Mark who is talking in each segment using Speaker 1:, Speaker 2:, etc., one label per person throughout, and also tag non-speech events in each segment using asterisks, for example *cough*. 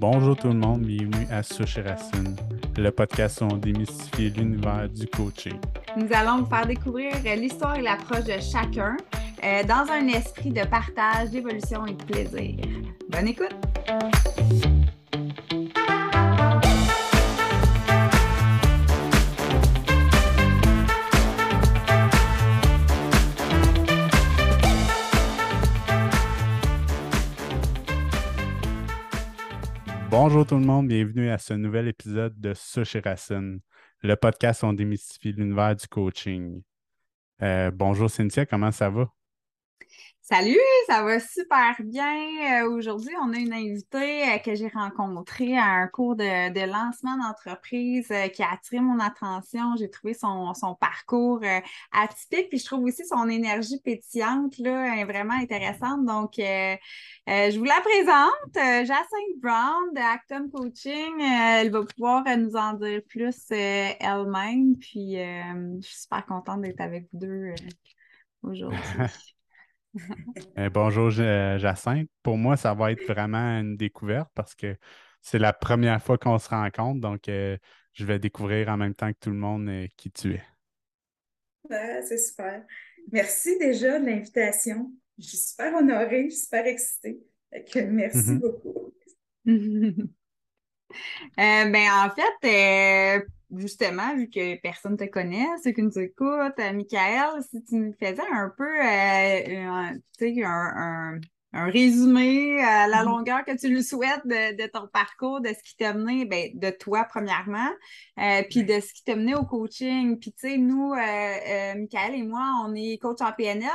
Speaker 1: Bonjour tout le monde, bienvenue à Souche Racine, le podcast où on démystifie l'univers du coaching.
Speaker 2: Nous allons vous faire découvrir l'histoire et l'approche de chacun euh, dans un esprit de partage, d'évolution et de plaisir. Bonne écoute!
Speaker 1: Bonjour tout le monde, bienvenue à ce nouvel épisode de Sushi Racine, le podcast où on démystifie l'univers du coaching. Euh, bonjour Cynthia, comment ça va?
Speaker 2: Salut, ça va super bien. Euh, aujourd'hui, on a une invitée euh, que j'ai rencontrée à un cours de, lancement d'entreprise euh, qui a attiré mon attention. J'ai trouvé son, parcours atypique, puis je trouve aussi son énergie pétillante là, vraiment intéressante. Donc, je vous la présente, Jacinthe Brown de Acton Coaching. elle va pouvoir nous en dire plus elle-même, puis je suis super contente d'être avec vous deux aujourd'hui. *laughs*
Speaker 1: Euh, bonjour Jacinthe. Pour moi, ça va être vraiment une découverte parce que c'est la première fois qu'on se rencontre, donc euh, je vais découvrir en même temps que tout le monde euh, qui tu es.
Speaker 3: c'est super. Merci déjà de l'invitation. Je suis super honorée, je suis super excitée. merci mm-hmm. beaucoup. *laughs*
Speaker 2: ben, en fait, justement, vu que personne ne te connaît, ceux qui nous écoutent, euh, Michael, si tu nous faisais un peu euh, un, un, résumé à la mm-hmm. longueur que tu le souhaites de, ton parcours, de ce qui t'a mené, ben, de toi premièrement, euh, puis de ce qui t'a mené au coaching. Puis tu sais, nous, Michael et moi, on est coach en PNL.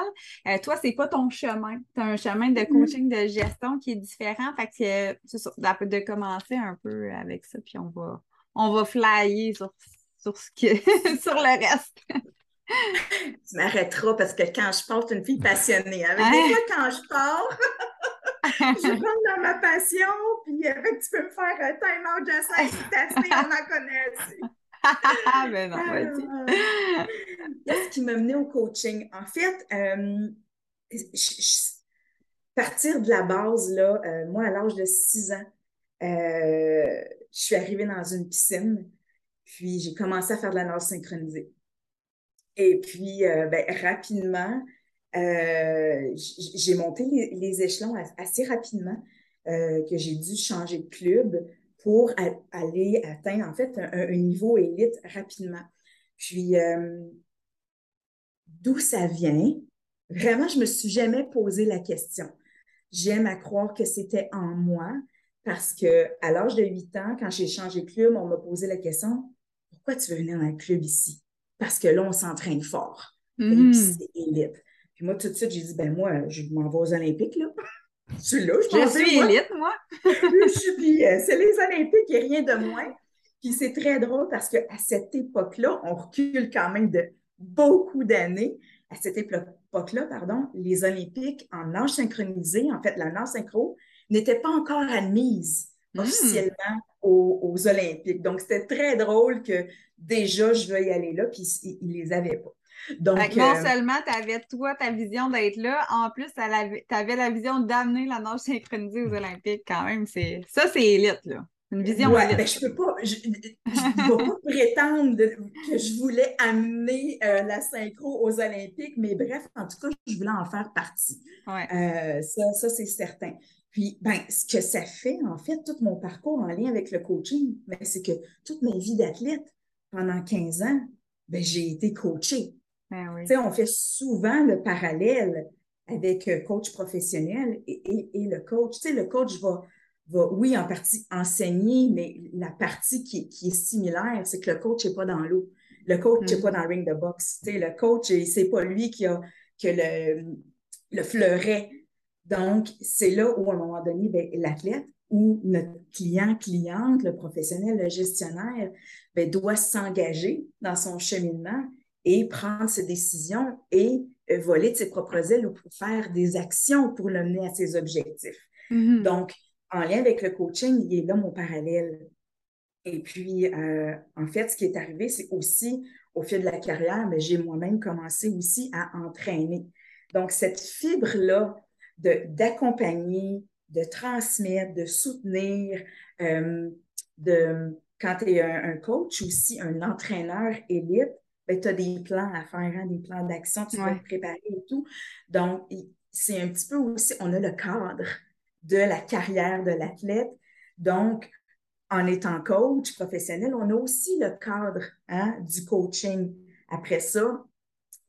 Speaker 2: toi, c'est pas ton chemin. Tu as un chemin de mm-hmm. coaching de gestion qui est différent. Fait que c'est ça, de commencer un peu avec ça, puis on va on va flyer sur, sur, ce *laughs* sur le reste.
Speaker 3: tu m'arrêteras parce que quand je pars, tu es une fille passionnée. Avec des fois, quand je pars, *laughs* je rentre dans ma passion, puis avec, tu peux me faire un time out Jacinthe, c'est assez, on en connaît
Speaker 2: ah, *laughs* ben non, vas-y.
Speaker 3: Qu'est-ce qui m'a mené au coaching? En fait, euh, partir de la base, là, euh, moi, à l'âge de 6 ans, euh, je suis arrivée dans une piscine, puis j'ai commencé à faire de la nage synchronisée. Et puis, euh, ben, rapidement, euh, j'ai monté les, échelons assez rapidement, que j'ai dû changer de club pour aller atteindre, en fait, un, niveau élite rapidement. Puis, d'où ça vient? Vraiment, je me suis jamais posé la question. J'aime à croire que c'était en moi, parce que à l'âge de 8 ans, quand j'ai changé de club, on m'a posé la question pourquoi tu veux venir dans le club ici? Parce que là, on s'entraîne fort. Mm. C'est élite. Puis moi, tout de suite, j'ai dit ben moi, je m'en vais aux Olympiques, là.
Speaker 2: je suis là, je, suis élite, moi.
Speaker 3: puis euh, c'est les Olympiques et rien de moins. Puis c'est très drôle parce qu'à cette époque-là, on recule quand même de beaucoup d'années. À cette époque-là, pardon, les Olympiques en nage synchronisé, en fait, la nage synchro, n'était pas encore admise hmm. officiellement aux, Olympiques. Donc, c'était très drôle que déjà, je y aller là, puis ils ne les avaient pas.
Speaker 2: Donc, non euh, seulement tu avais toi ta vision d'être là, en plus tu avais la vision d'amener la nage synchronisée aux Olympiques quand même. Ça, c'est élite, là. Une vision
Speaker 3: ouais, ben, je peux pas, je ne vais pas prétendre que je voulais amener euh, la synchro aux Olympiques, mais bref, en tout cas, je voulais en faire partie. Euh, ça, ça c'est certain. Puis, ben, ce que ça fait, en fait, tout mon parcours en lien avec le coaching, ben, c'est que toute ma vie d'athlète, pendant 15 ans, ben, j'ai été coachée. Ben on fait souvent le parallèle avec le coach professionnel et, le coach. Tu sais, le coach va, va, oui, en partie enseigner, mais la partie qui, qui est similaire, c'est que le coach n'est pas dans l'eau. Le coach n'est mm. pas dans le ring de boxe. Tu sais, le coach, c'est pas lui qui a que le, le fleuret donc, c'est là où, à un moment donné, ben, l'athlète ou notre client, cliente, le professionnel, le gestionnaire, ben, doit s'engager dans son cheminement et prendre ses décisions et euh, voler de ses propres ailes ou pour faire des actions pour le mener à ses objectifs. Mm-hmm. Donc, en lien avec le coaching, il est là mon parallèle. Et puis, euh, en fait, ce qui est arrivé, c'est aussi au fil de la carrière, mais ben, j'ai moi-même commencé aussi à entraîner. Donc, cette fibre-là d'accompagner, de transmettre, de soutenir, euh, de, quand tu es un, coach aussi, un entraîneur élite, ben, tu as des plans à faire, hein, des plans d'action, tu vas te préparer et tout. Donc, c'est un petit peu aussi, on a le cadre de la carrière de l'athlète. Donc, en étant coach professionnel, on a aussi le cadre hein, du coaching. Après ça,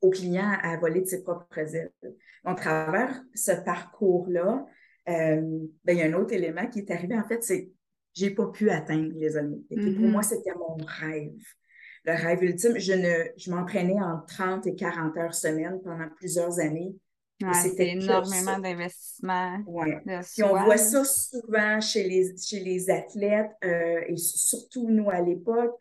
Speaker 3: au client à voler de ses propres ailes. À travers ce parcours-là, euh, ben, il y a un autre élément qui est arrivé, en fait, c'est j'ai pas pu atteindre les Olympiques. pour moi, mm-hmm. c'était mon rêve. Le rêve ultime, je ne, je m'entraînais en 30 et 40 heures semaine pendant plusieurs années.
Speaker 2: c'était énormément d'investissement.
Speaker 3: Ouais. on voit ça souvent chez les, chez les athlètes euh, et surtout nous à l'époque.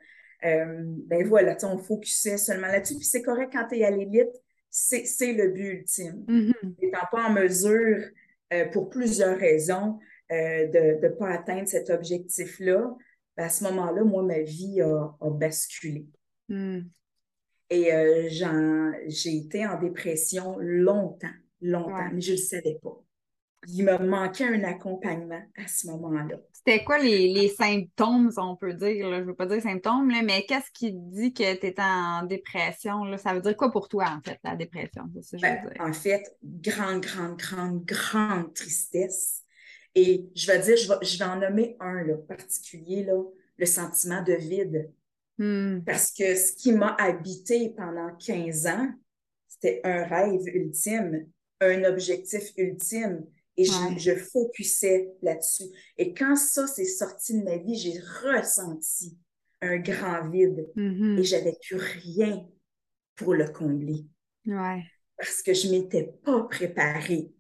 Speaker 3: Euh, ben voilà, on focusait seulement là-dessus. Puis c'est correct quand tu es à l'élite, c'est le but ultime.
Speaker 2: Mm-hmm.
Speaker 3: N'étant pas en mesure, euh, pour plusieurs raisons, euh, de ne pas atteindre cet objectif-là, ben, à ce moment-là, moi, ma vie a, basculé.
Speaker 2: Mm.
Speaker 3: Et j'ai été en dépression longtemps, longtemps, mais je ne le savais pas il me manquait un accompagnement à ce moment-là.
Speaker 2: C'était quoi les, symptômes, on peut dire? Je ne veux pas dire symptômes, mais qu'est-ce qui dit que tu étais en dépression? Là? Ça veut dire quoi pour toi, en fait, la dépression?
Speaker 3: Ben, en fait, grande, grande, grande, grande tristesse. Et je vais dire, je vais, je vais en nommer un là, particulier, là, le sentiment de vide.
Speaker 2: Hmm.
Speaker 3: Parce que ce qui m'a habité pendant 15 ans, c'était un rêve ultime, un objectif ultime et je, je focusais là-dessus. Et quand ça s'est sorti de ma vie, j'ai ressenti un grand vide
Speaker 2: mm-hmm.
Speaker 3: et j'avais plus rien pour le combler.
Speaker 2: Ouais.
Speaker 3: Parce que je m'étais pas préparée.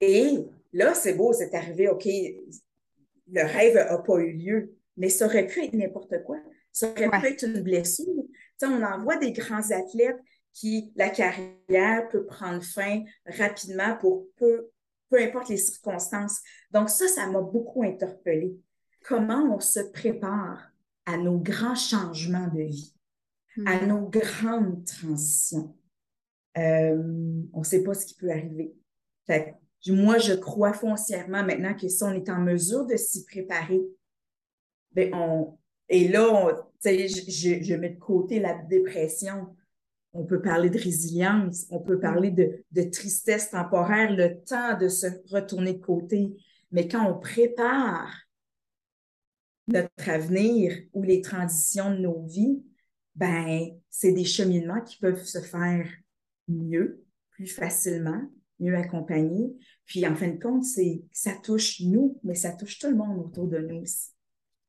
Speaker 3: Et là, c'est beau, c'est arrivé, OK, le rêve n'a pas eu lieu, mais ça aurait pu être n'importe quoi. Ça aurait pu être une blessure. on en voit des grands athlètes qui, la carrière peut prendre fin rapidement pour peu, peu importe les circonstances. Donc ça, ça m'a beaucoup interpellée. Comment on se prépare à nos grands changements de vie, à hmm. nos grandes transitions? Euh, on ne sait pas ce qui peut arriver. moi, je crois foncièrement maintenant que si on est en mesure de s'y préparer, ben on, et là, je, je, je mets de côté la dépression on peut parler de résilience, on peut parler de, tristesse temporaire, le temps de se retourner de côté. Mais quand on prépare notre avenir ou les transitions de nos vies, ben, c'est des cheminements qui peuvent se faire mieux, plus facilement, mieux accompagnés. Puis, en fin de compte, c'est, ça touche nous, mais ça touche tout le monde autour de nous aussi.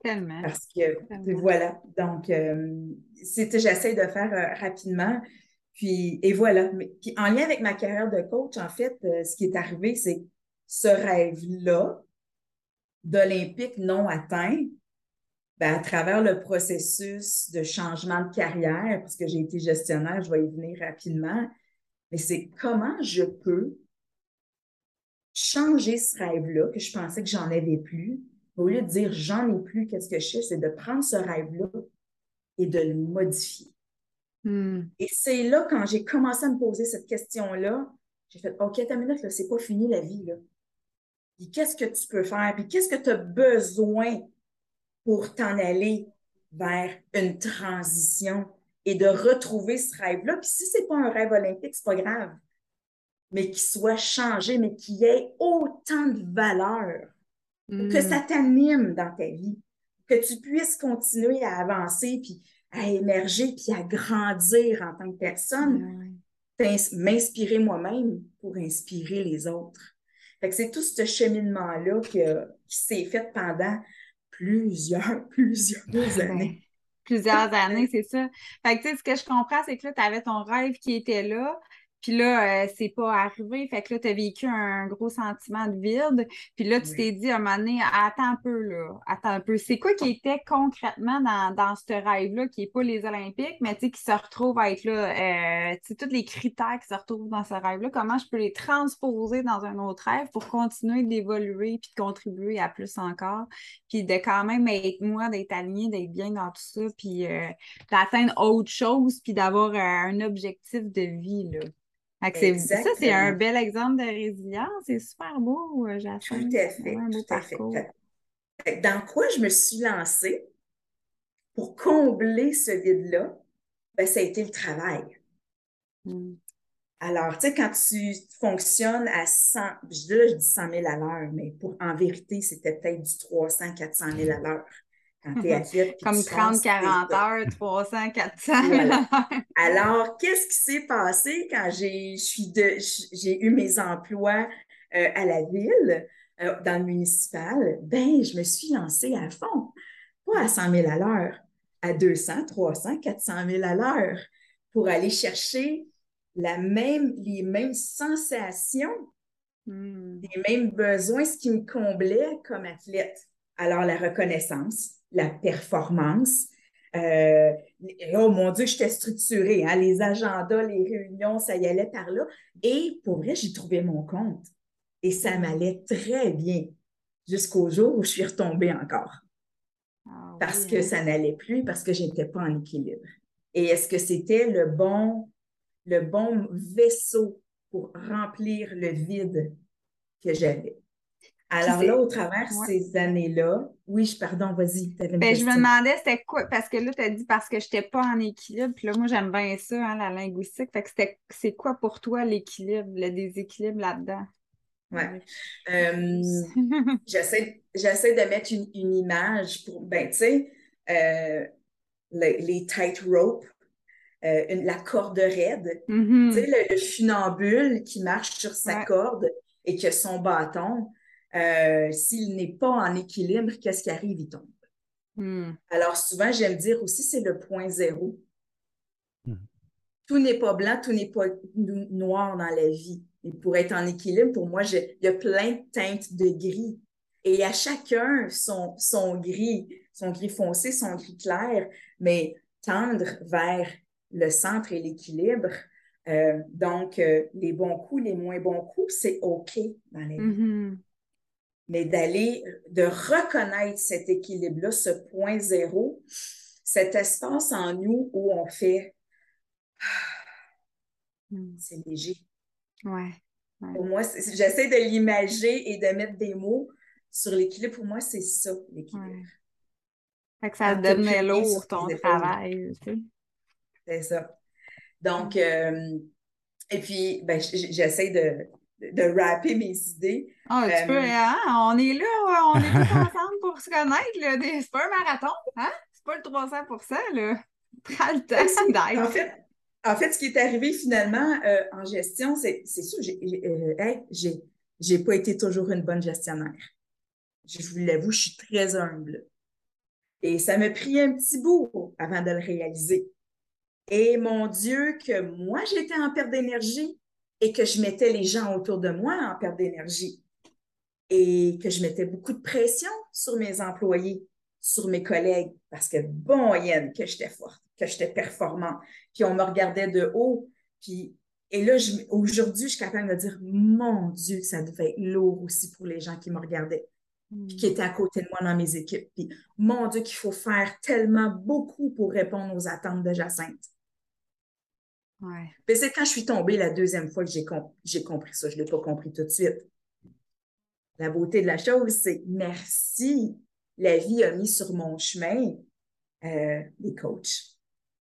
Speaker 2: Tellement.
Speaker 3: Parce que, voilà. Donc, euh, c'était, j'essaie de faire euh, rapidement. Puis, et voilà. puis, en lien avec ma carrière de coach, en fait, euh, ce qui est arrivé, c'est ce rêve-là d'Olympique non atteint, ben, à travers le processus de changement de carrière, parce que j'ai été gestionnaire, je vais y venir rapidement, mais c'est comment je peux changer ce rêve-là, que je pensais que j'en avais plus, au lieu de dire j'en ai plus, qu'est-ce que je fais, c'est de prendre ce rêve-là et de le modifier.
Speaker 2: Hmm.
Speaker 3: Et c'est là, quand j'ai commencé à me poser cette question-là, j'ai fait OK, ta minute, c'est pas fini la vie. Là. Puis qu'est-ce que tu peux faire? Puis qu'est-ce que tu as besoin pour t'en aller vers une transition et de retrouver ce rêve-là? Puis si c'est pas un rêve olympique, c'est pas grave, mais qu'il soit changé, mais qu'il ait autant de valeur que hmm. ça t'anime dans ta vie, que tu puisses continuer à avancer, puis à émerger, puis à grandir en tant que personne. M'inspirer moi-même pour inspirer les autres. Fait que c'est tout ce cheminement-là qui, s'est fait pendant plusieurs, *laughs* plusieurs années.
Speaker 2: Plusieurs années, c'est ça. Fait que, tu sais, ce que je comprends, c'est que là, tu avais ton rêve qui était là, puis là, euh, c'est pas arrivé. Fait que là, tu as vécu un gros sentiment de vide. Puis là, tu t'es dit à un moment donné, attends un peu, là. Attends un peu. C'est quoi qui était concrètement dans, dans ce rêve-là, qui n'est pas les Olympiques, mais tu sais, qui se retrouve à être là, euh, tu sais, tous les critères qui se retrouvent dans ce rêve-là, comment je peux les transposer dans un autre rêve pour continuer d'évoluer puis de contribuer à plus encore. Puis de quand même être moi, d'être aligné, d'être bien dans tout ça, puis euh, d'atteindre autre chose, puis d'avoir un objectif de vie, là? Ça, c'est un bel exemple de résilience. C'est super beau, euh,
Speaker 3: Tout à fait. Un beau parcours. Dans quoi je me suis lancée pour combler ce vide-là? Ben, ça a été le travail. Hmm. Alors, tu sais, quand tu fonctionnes à 100, je dis là, je dis 100 000 à l'heure, mais pour, en vérité, c'était peut-être du 300, 400 000 à l'heure.
Speaker 2: Quand tu es athlète. Comme 30, 40 heures, 300, 400 *laughs*
Speaker 3: Alors, qu'est-ce qui s'est passé quand j'ai, eu mes emplois euh, à la ville, euh, dans le municipal? Ben, je me suis lancée à fond. Pas à 100 000 à l'heure, à 200, 300, 400 000 à l'heure pour aller chercher la même, les mêmes sensations, hmm. les mêmes besoins, ce qui me comblait comme athlète. Alors, la reconnaissance, la performance. Euh, oh mon Dieu, j'étais structurée. Hein, les agendas, les réunions, ça y allait par là. Et pour vrai, j'ai trouvé mon compte. Et ça m'allait très bien jusqu'au jour où je suis retombée encore. Ah parce que hein. ça n'allait plus, parce que je n'étais pas en équilibre. Et est-ce que c'était le bon le bon vaisseau pour remplir le vide que j'avais? Alors là, au travers de ces années-là, oui, je, pardon, vas-y.
Speaker 2: Ben, je me demandais, c'était quoi, parce que là, tu as dit parce que je n'étais pas en équilibre, puis là, moi, j'aime bien ça, hein, la linguistique. Fait que c'est quoi pour toi l'équilibre, le déséquilibre là-dedans?
Speaker 3: Oui. Euh, *laughs* j'essaie de mettre une, image pour, ben, tu sais, euh, les, les tight ropes, euh, la corde raide. Mm-hmm. Tu sais, le, funambule qui marche sur sa corde et qui a son bâton, euh, s'il n'est pas en équilibre, qu'est-ce qui arrive? Il tombe. Mm. Alors souvent, j'aime dire aussi, c'est le point zéro. Mm. Tout n'est pas blanc, tout n'est pas noir dans la vie. Et pour être en équilibre, pour moi, il y a plein de teintes de gris. Et à chacun son, son gris, son gris foncé, son gris clair, mais tendre vers le centre et l'équilibre. Euh, donc, euh, les bons coups, les moins bons coups, c'est OK dans la vie. Mm-hmm. Mais d'aller, de reconnaître cet équilibre-là, ce point zéro, cet espace en nous où on fait mm. c'est léger.
Speaker 2: Ouais.
Speaker 3: Pour moi, j'essaie de l'imager et de mettre des mots sur l'équilibre. Pour moi, c'est ça, l'équilibre.
Speaker 2: Fait que ça devenait lourd ton travail. Tu sais.
Speaker 3: C'est ça. Donc, euh, et puis, ben, j'essaie de, de rapper mes idées.
Speaker 2: Ah, tu peux, euh, hein? On est là, on est tous *laughs* ensemble pour se connaître. C'est pas un marathon, hein? C'est pas le 300 là. Prends le temps. *laughs*
Speaker 3: En fait, en fait, ce qui est arrivé finalement euh, en gestion, c'est sûr, j'ai j'ai pas été toujours une bonne gestionnaire. Je vous l'avoue, je suis très humble. Et ça m'a pris un petit bout avant de le réaliser. Et mon Dieu, que moi, j'étais en perte d'énergie et que je mettais les gens autour de moi en perte d'énergie et que je mettais beaucoup de pression sur mes employés, sur mes collègues, parce que bon, Yann, que j'étais forte, que j'étais performant, puis on me regardait de haut, puis et là, aujourd'hui, je suis capable de dire, mon Dieu, ça devait être lourd aussi pour les gens qui me regardaient, puis qui étaient à côté de moi dans mes équipes. Puis, mon Dieu, qu'il faut faire tellement beaucoup pour répondre aux attentes de Jacinthe. C'est quand je suis tombée la deuxième fois que j'ai, compris ça. Je ne l'ai pas compris tout de suite. La beauté de la chose, c'est merci. La vie a mis sur mon chemin euh, des coachs.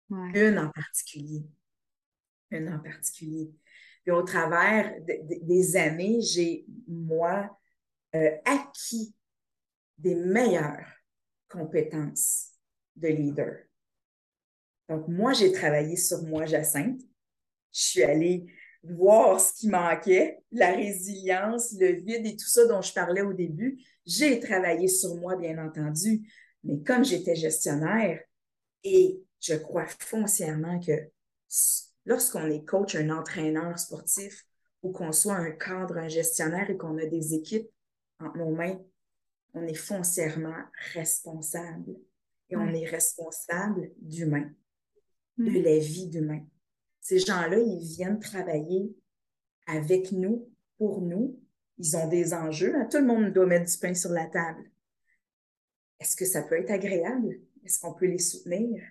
Speaker 3: Une en particulier. Une en particulier. Puis au travers des années, j'ai, moi, euh, acquis des meilleures compétences de leader. Donc, moi, j'ai travaillé sur moi, Jacinthe je suis allée voir ce qui manquait, la résilience, le vide et tout ça dont je parlais au début. J'ai travaillé sur moi, bien entendu, mais comme j'étais gestionnaire, et je crois foncièrement que lorsqu'on est coach, un entraîneur sportif, ou qu'on soit un cadre, un gestionnaire et qu'on a des équipes entre nos mains, on est foncièrement responsable. Et on est responsable d'humain, de mm. la vie d'humain. Ces gens-là, ils viennent travailler avec nous, pour nous. Ils ont des enjeux. Hein. Tout le monde doit mettre du pain sur la table. Est-ce que ça peut être agréable? Est-ce qu'on peut les soutenir?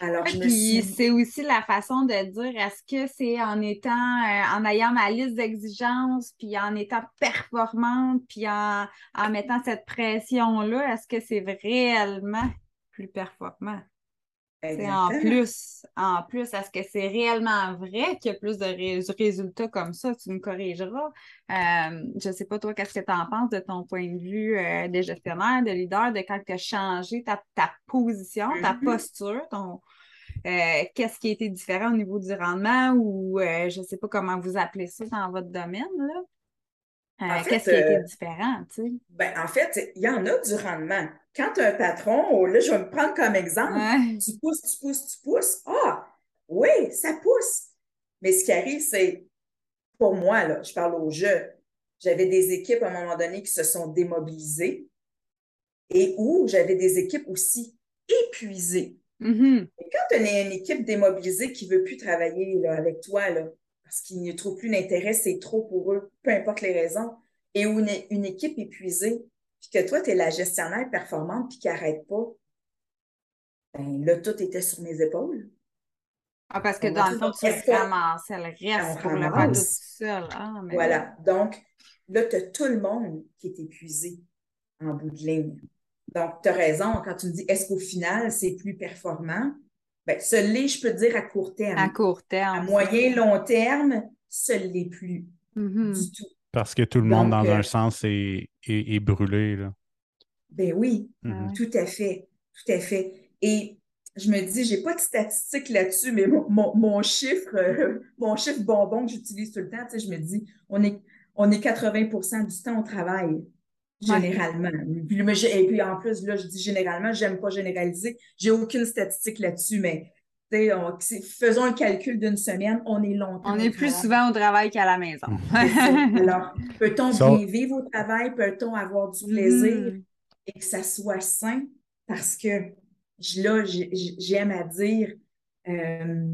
Speaker 2: Alors, puis c'est aussi la façon de dire est-ce que c'est en étant euh, en ayant ma liste d'exigences, puis en étant performante, puis en, en mettant cette pression-là, est-ce que c'est réellement plus performant? C'est en plus, en plus, est-ce que c'est réellement vrai qu'il y a plus de résultats comme ça? Tu me corrigeras. Euh, je ne sais pas, toi, qu'est-ce que tu en penses de ton point de vue euh, de gestionnaire, de leader, de quand tu as changé ta, position, ta mm-hmm. posture, ton, euh, qu'est-ce qui a été différent au niveau du rendement ou je ne sais pas comment vous appelez ça dans votre domaine, là? Qu'est-ce qui a été différent, tu sais?
Speaker 3: Ben, en fait, il y en a du rendement quand tu as un patron, oh, là, je vais me prendre comme exemple, tu pousses, tu pousses, tu pousses. Ah, oui, ça pousse. Mais ce qui arrive, c'est, pour moi, là, je parle au jeu, j'avais des équipes à un moment donné qui se sont démobilisées et où j'avais des équipes aussi épuisées.
Speaker 2: Mm-hmm.
Speaker 3: Et quand tu as une équipe démobilisée qui ne veut plus travailler là, avec toi, là, parce qu'ils ne trouvent plus d'intérêt, c'est trop pour eux, peu importe les raisons, et où une, une équipe épuisée, puis que toi, tu es la gestionnaire performante puis qui n'arrête pas, ben là, tout était sur mes épaules.
Speaker 2: Ah, parce que dans le fond, tu ramassais le reste pour le faire tout seul. Ah,
Speaker 3: voilà. Donc, là, tu as tout le monde qui est épuisé en bout de ligne. Donc, tu as raison quand tu me dis est-ce qu'au final, c'est plus performant? Bien, ce l'est, je peux dire, à court terme.
Speaker 2: À court terme.
Speaker 3: À moyen, long terme, ce l'est plus
Speaker 2: mm-hmm.
Speaker 3: du tout.
Speaker 1: Parce que tout le monde, dans un euh, sens, est, est, brûlé. Là.
Speaker 3: Ben oui, mhm. tout à fait. Tout à fait. Et je me dis, j'ai pas de statistiques là-dessus, mais mon, chiffre, euh, mon chiffre bonbon que j'utilise tout le temps, je me dis, on est, on est 80% du temps au travail, généralement. Et puis en plus, là, je dis généralement, j'aime pas généraliser. J'ai aucune statistique là-dessus, mais faisons un calcul d'une semaine, on est longtemps.
Speaker 2: On est plus souvent au travail qu'à la maison. *laughs*
Speaker 3: Alors, peut-on bien vivre au travail? Peut-on avoir du plaisir mm. et que ça soit sain? Parce que là, j'aime à dire, euh,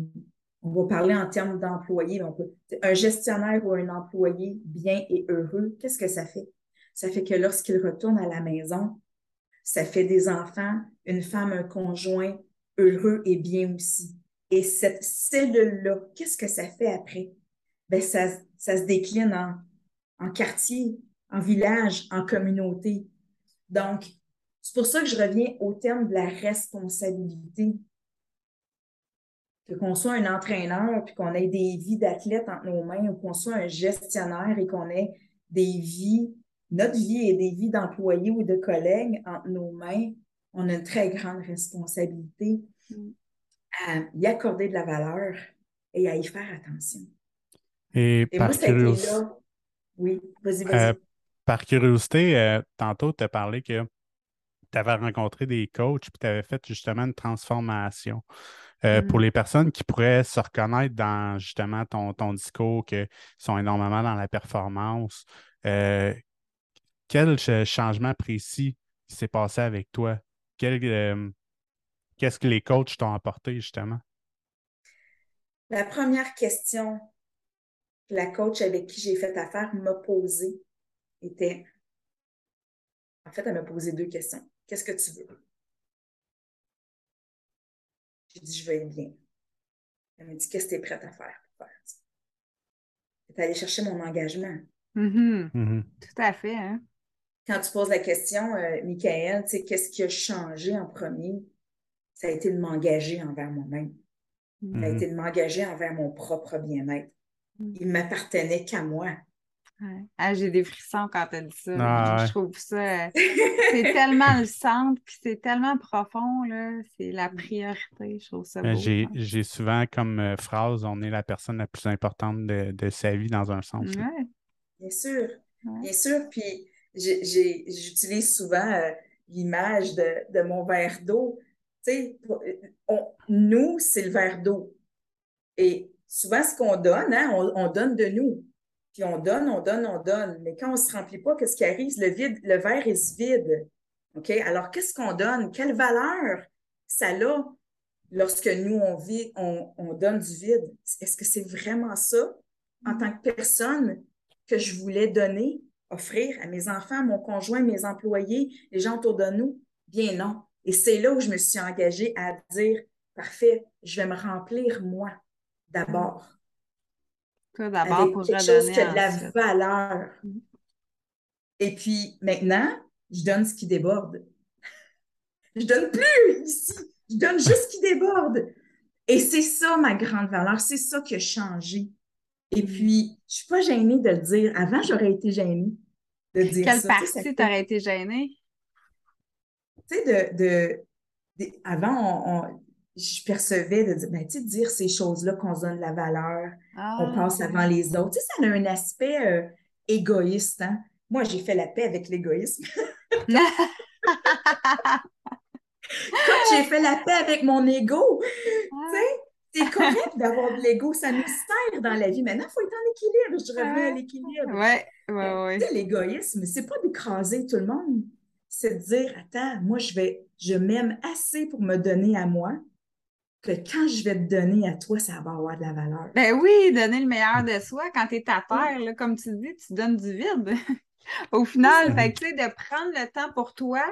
Speaker 3: on va parler en termes d'employés. Un gestionnaire ou un employé bien et heureux, qu'est-ce que ça fait? Ça fait que lorsqu'il retourne à la maison, ça fait des enfants, une femme, un conjoint, heureux et bien aussi. Et cette cellule-là, qu'est-ce que ça fait après? Ben, ça, ça se décline en, en quartier, en village, en communauté. Donc, c'est pour ça que je reviens au terme de la responsabilité. Que qu'on soit un entraîneur, puis qu'on ait des vies d'athlètes entre nos mains, ou qu'on soit un gestionnaire et qu'on ait des vies, notre vie et des vies d'employés ou de collègues entre nos mains, on a une très grande responsabilité à y accorder de la valeur et à y faire attention.
Speaker 1: Et, par curiosité,
Speaker 3: oui, vas-y, vas-y. Euh,
Speaker 1: par curiosité, euh, tantôt, tu as parlé que tu avais rencontré des coachs puis tu avais fait justement une transformation. Euh, pour mm. les personnes qui pourraient se reconnaître dans justement ton, ton discours, qui sont énormément dans la performance, quel changement précis s'est passé avec toi? Euh, qu'est-ce que les coachs t'ont apporté, justement?
Speaker 3: La première question que la coach avec qui j'ai fait affaire m'a posée était, en fait, elle m'a posé deux questions. Qu'est-ce que tu veux? J'ai dit, je veux être bien. Elle m'a dit, qu'est-ce que tu es prête à faire pour faire ça? Tu allée chercher mon engagement.
Speaker 2: Mm-hmm. Mm-hmm. Tout à fait. Hein?
Speaker 3: Quand tu poses la question, euh, Michael, qu'est-ce qui a changé en premier? Ça a été de m'engager envers moi-même. Ça a mm-hmm. été de m'engager envers mon propre bien-être. Mm. Il m'appartenait qu'à moi.
Speaker 2: Ah, j'ai des frissons quand tu as dit ça. Ah, je trouve ça. Euh, *laughs* c'est tellement le centre, puis c'est tellement profond, là. C'est la priorité. Je trouve ça
Speaker 1: beau. J'ai souvent comme euh, phrase on est la personne la plus importante de, de sa vie dans un sens.
Speaker 3: Bien sûr. Bien sûr. Puis j'utilise souvent euh, l'image de, mon verre d'eau. Sais, nous, c'est le verre d'eau. Et souvent, ce qu'on donne, hein, on, donne de nous. Puis on donne, on donne, on donne. Mais quand on ne se remplit pas, qu'est-ce qui arrive? Le, vide, le verre est vide. OK? Alors, qu'est-ce qu'on donne? Quelle valeur ça a lorsque nous, on vit, on, on donne du vide? Est-ce que c'est vraiment ça, en tant que personne, que je voulais donner? Offrir à mes enfants, à mon conjoint, mes employés, les gens autour de nous? Bien non. Et c'est là où je me suis engagée à dire, parfait, je vais me remplir moi d'abord.
Speaker 2: d'abord pour
Speaker 3: quelque chose qui a de la valeur. Mm. Et puis maintenant, je donne ce qui déborde. *laughs* Je donne plus ici. Je donne juste ce qui déborde. Et c'est ça ma grande valeur. C'est ça qui a changé. Et mm. puis, je suis pas gênée de le dire. Avant, j'aurais été gênée de dire
Speaker 2: Quelle partie t'aurais été gênée?
Speaker 3: Tu sais, de, de, Avant, on, je percevais de dire, ben, tu sais, dire ces choses-là qu'on se donne la valeur, on ah, passe avant les autres. Tu sais, ça a un aspect euh, égoïste. Hein? Moi, j'ai fait la paix avec l'égoïsme. *laughs* *laughs* Quand j'ai fait la paix avec mon ego, tu sais, c'est correct d'avoir de l'ego, ça nous sert dans la vie. Maintenant, il faut être en équilibre. Je reviens à l'équilibre.
Speaker 2: Oui, oui,
Speaker 3: oui. L'égoïsme, c'est pas d'écraser tout le monde. C'est de dire, attends, moi, je vais, je m'aime assez pour me donner à moi que quand je vais te donner à toi, ça va avoir de la valeur.
Speaker 2: Ben oui, donner le meilleur de soi quand tu es à terre, là, comme tu dis, tu donnes du vide. *laughs* Au final, fait tu sais, de prendre le temps pour toi,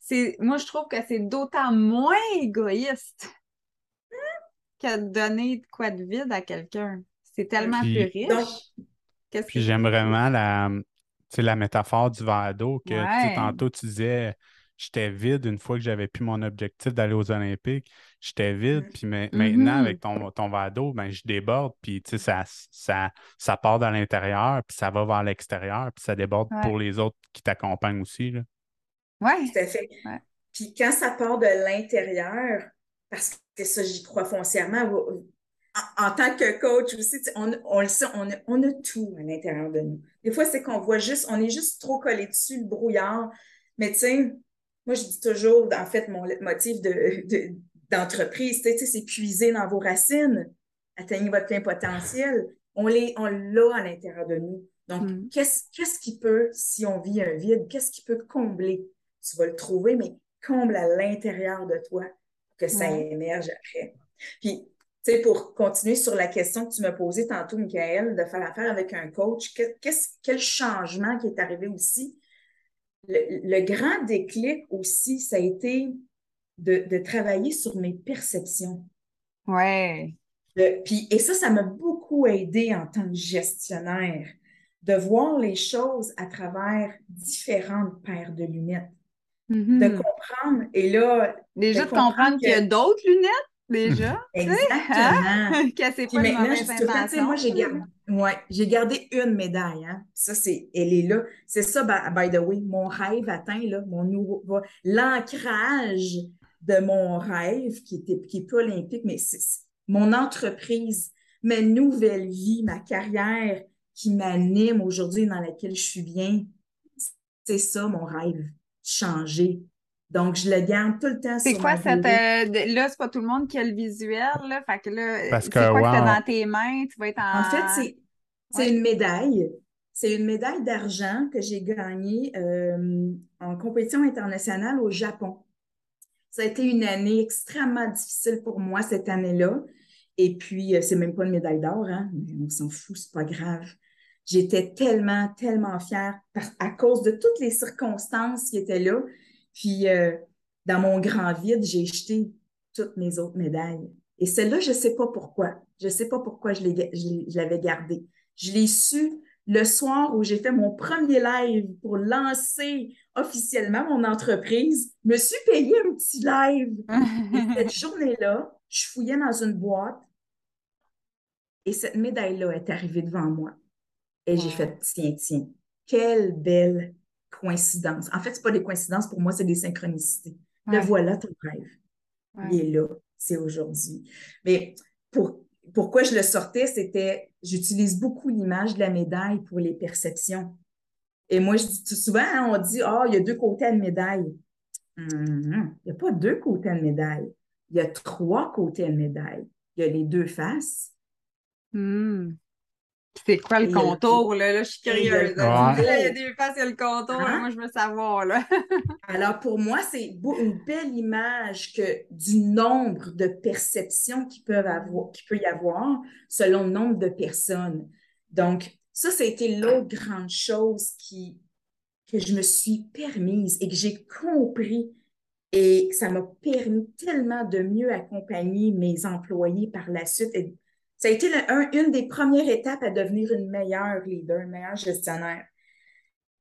Speaker 2: c'est moi je trouve que c'est d'autant moins égoïste que de donner quoi de vide à quelqu'un. C'est tellement plus riche.
Speaker 1: Puis j'aime vraiment la, la métaphore du verre d'eau que tantôt tu disais j'étais vide une fois que j'avais plus mon objectif d'aller aux Olympiques. J'étais vide, mm. puis maintenant, mm-hmm. avec ton, ton verre d'eau, ben, je déborde, puis ça, ça, ça part dans l'intérieur, puis ça va vers l'extérieur, puis ça déborde pour les autres qui t'accompagnent aussi.
Speaker 3: Oui. Tout à fait. Puis quand ça part de l'intérieur, parce que ça, j'y crois foncièrement, en, tant que coach aussi, on, on le sait, on a, on a tout à l'intérieur de nous. Des fois, c'est qu'on voit juste, on est juste trop collé dessus, le brouillard. Mais tu sais, moi, je dis toujours, en fait, mon motif d'entreprise, de, c'est puiser dans vos racines, atteignez votre plein potentiel. On l'a on à l'intérieur de nous. Donc, mm. qu'est-ce qui peut, si on vit un vide, qu'est-ce qui peut combler? Tu vas le trouver, mais comble à l'intérieur de toi que ça émerge après. Puis, tu sais, pour continuer sur la question que tu m'as posée tantôt, Michael, de faire affaire avec un coach, quel changement qui est arrivé aussi? le, grand déclic aussi, ça a été de, travailler sur mes perceptions. Puis, et ça, ça m'a beaucoup aidé en tant que gestionnaire de voir les choses à travers différentes paires de lunettes. De comprendre, et là.
Speaker 2: Déjà de comprendre, qu'il y a d'autres lunettes, déjà. *laughs*
Speaker 3: Exactement. *laughs* Puis maintenant, je moi, j'ai gardé, j'ai gardé une médaille. Hein. Ça, c'est, elle est là. C'est ça, by, the way, mon rêve atteint, là, mon nouveau, l'ancrage de mon rêve, qui était, qui est pas olympique, mais c'est mon entreprise, ma nouvelle vie, ma carrière qui m'anime aujourd'hui, dans laquelle je suis bien. C'est ça, mon rêve. Changer, donc, je le garde tout le temps
Speaker 2: C'est quoi cette. Euh, là, c'est pas tout le monde qui a le visuel, là. Fait que là, c'est quoi que tu as dans tes mains? Tu vas être en.
Speaker 3: En fait, c'est une médaille. C'est une médaille d'argent que j'ai gagnée euh, en compétition internationale au Japon. Ça a été une année extrêmement difficile pour moi cette année-là. Et puis, euh, c'est même pas une médaille d'or, hein? on s'en fout, c'est pas grave. J'étais tellement, tellement fière à cause de toutes les circonstances qui étaient là. Puis, euh, dans mon grand vide, j'ai jeté toutes mes autres médailles. Et celle-là, je ne sais pas pourquoi. Je ne sais pas pourquoi je l'avais gardée. Je l'ai su le soir où j'ai fait mon premier live pour lancer officiellement mon entreprise. Je me suis payé un petit live. et *laughs* cette journée-là, je fouillais dans une boîte et cette médaille-là est arrivée devant moi. Et j'ai fait, tiens, tiens, quelle belle coïncidences. En fait, ce pas des coïncidences pour moi, c'est des synchronicités. Le voilà ton rêve. Il est là, c'est aujourd'hui. Mais pour, pourquoi je le sortais, c'était, j'utilise beaucoup l'image de la médaille pour les perceptions. Et moi, je dis souvent, hein, on dit, ah, il y a deux côtés à médaille. Hum, il n'y a pas deux côtés à médaille. Il y a trois côtés à médaille. Il y a les deux faces.
Speaker 2: Hum. C'est quoi le contour, là? là? Je suis curieuse. il y a des faces, il y a le contour. Hein? Moi, je veux savoir, là. *laughs*
Speaker 3: Alors, pour moi, c'est une belle image que du nombre de perceptions qui peuvent avoir, qui peut y avoir selon le nombre de personnes. Donc, ça, ça a été l'autre grande chose qui, que je me suis permise et que j'ai compris Et ça m'a permis tellement de mieux accompagner mes employés par la suite. Et ça a été une des premières étapes à devenir une meilleure leader, une meilleure gestionnaire.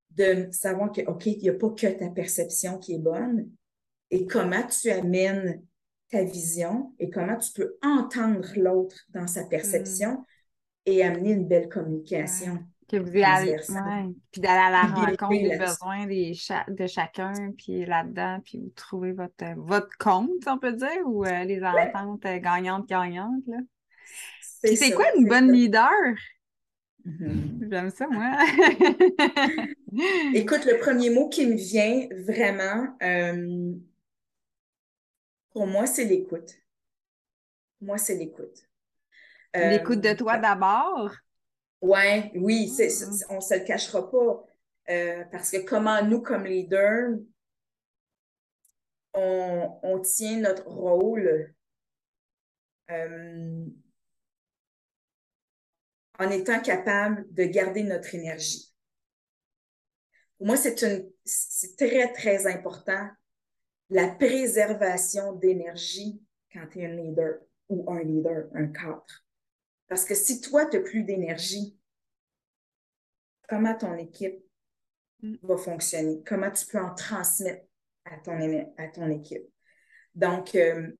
Speaker 3: De savoir que, OK, il n'y a pas que ta perception qui est bonne et comment tu amènes ta vision et comment tu peux entendre l'autre dans sa perception mm. et amener une belle communication.
Speaker 2: Que vous allez, Puis d'aller à la rencontre des besoins de chacun, puis là-dedans, puis vous trouvez votre, votre compte, on peut dire, ou euh, les ententes gagnantes-gagnantes. C'est quoi une bonne leader? Mm-hmm. J'aime ça, moi. *laughs*
Speaker 3: Écoute, le premier mot qui me vient vraiment, euh, pour moi, c'est l'écoute. Moi, c'est l'écoute.
Speaker 2: l'écoute de toi euh, d'abord?
Speaker 3: Ouais, oui, mm-hmm. on ne se le cachera pas. Euh, parce que comment nous, comme leaders, on, tient notre rôle euh, en étant capable de garder notre énergie. Pour moi, c'est très, très important la préservation d'énergie quand tu es un leader ou un leader, un cadre. Parce que si toi, tu n'as plus d'énergie, comment ton équipe mm. va fonctionner? Comment tu peux en transmettre à ton, à ton équipe? Donc, euh,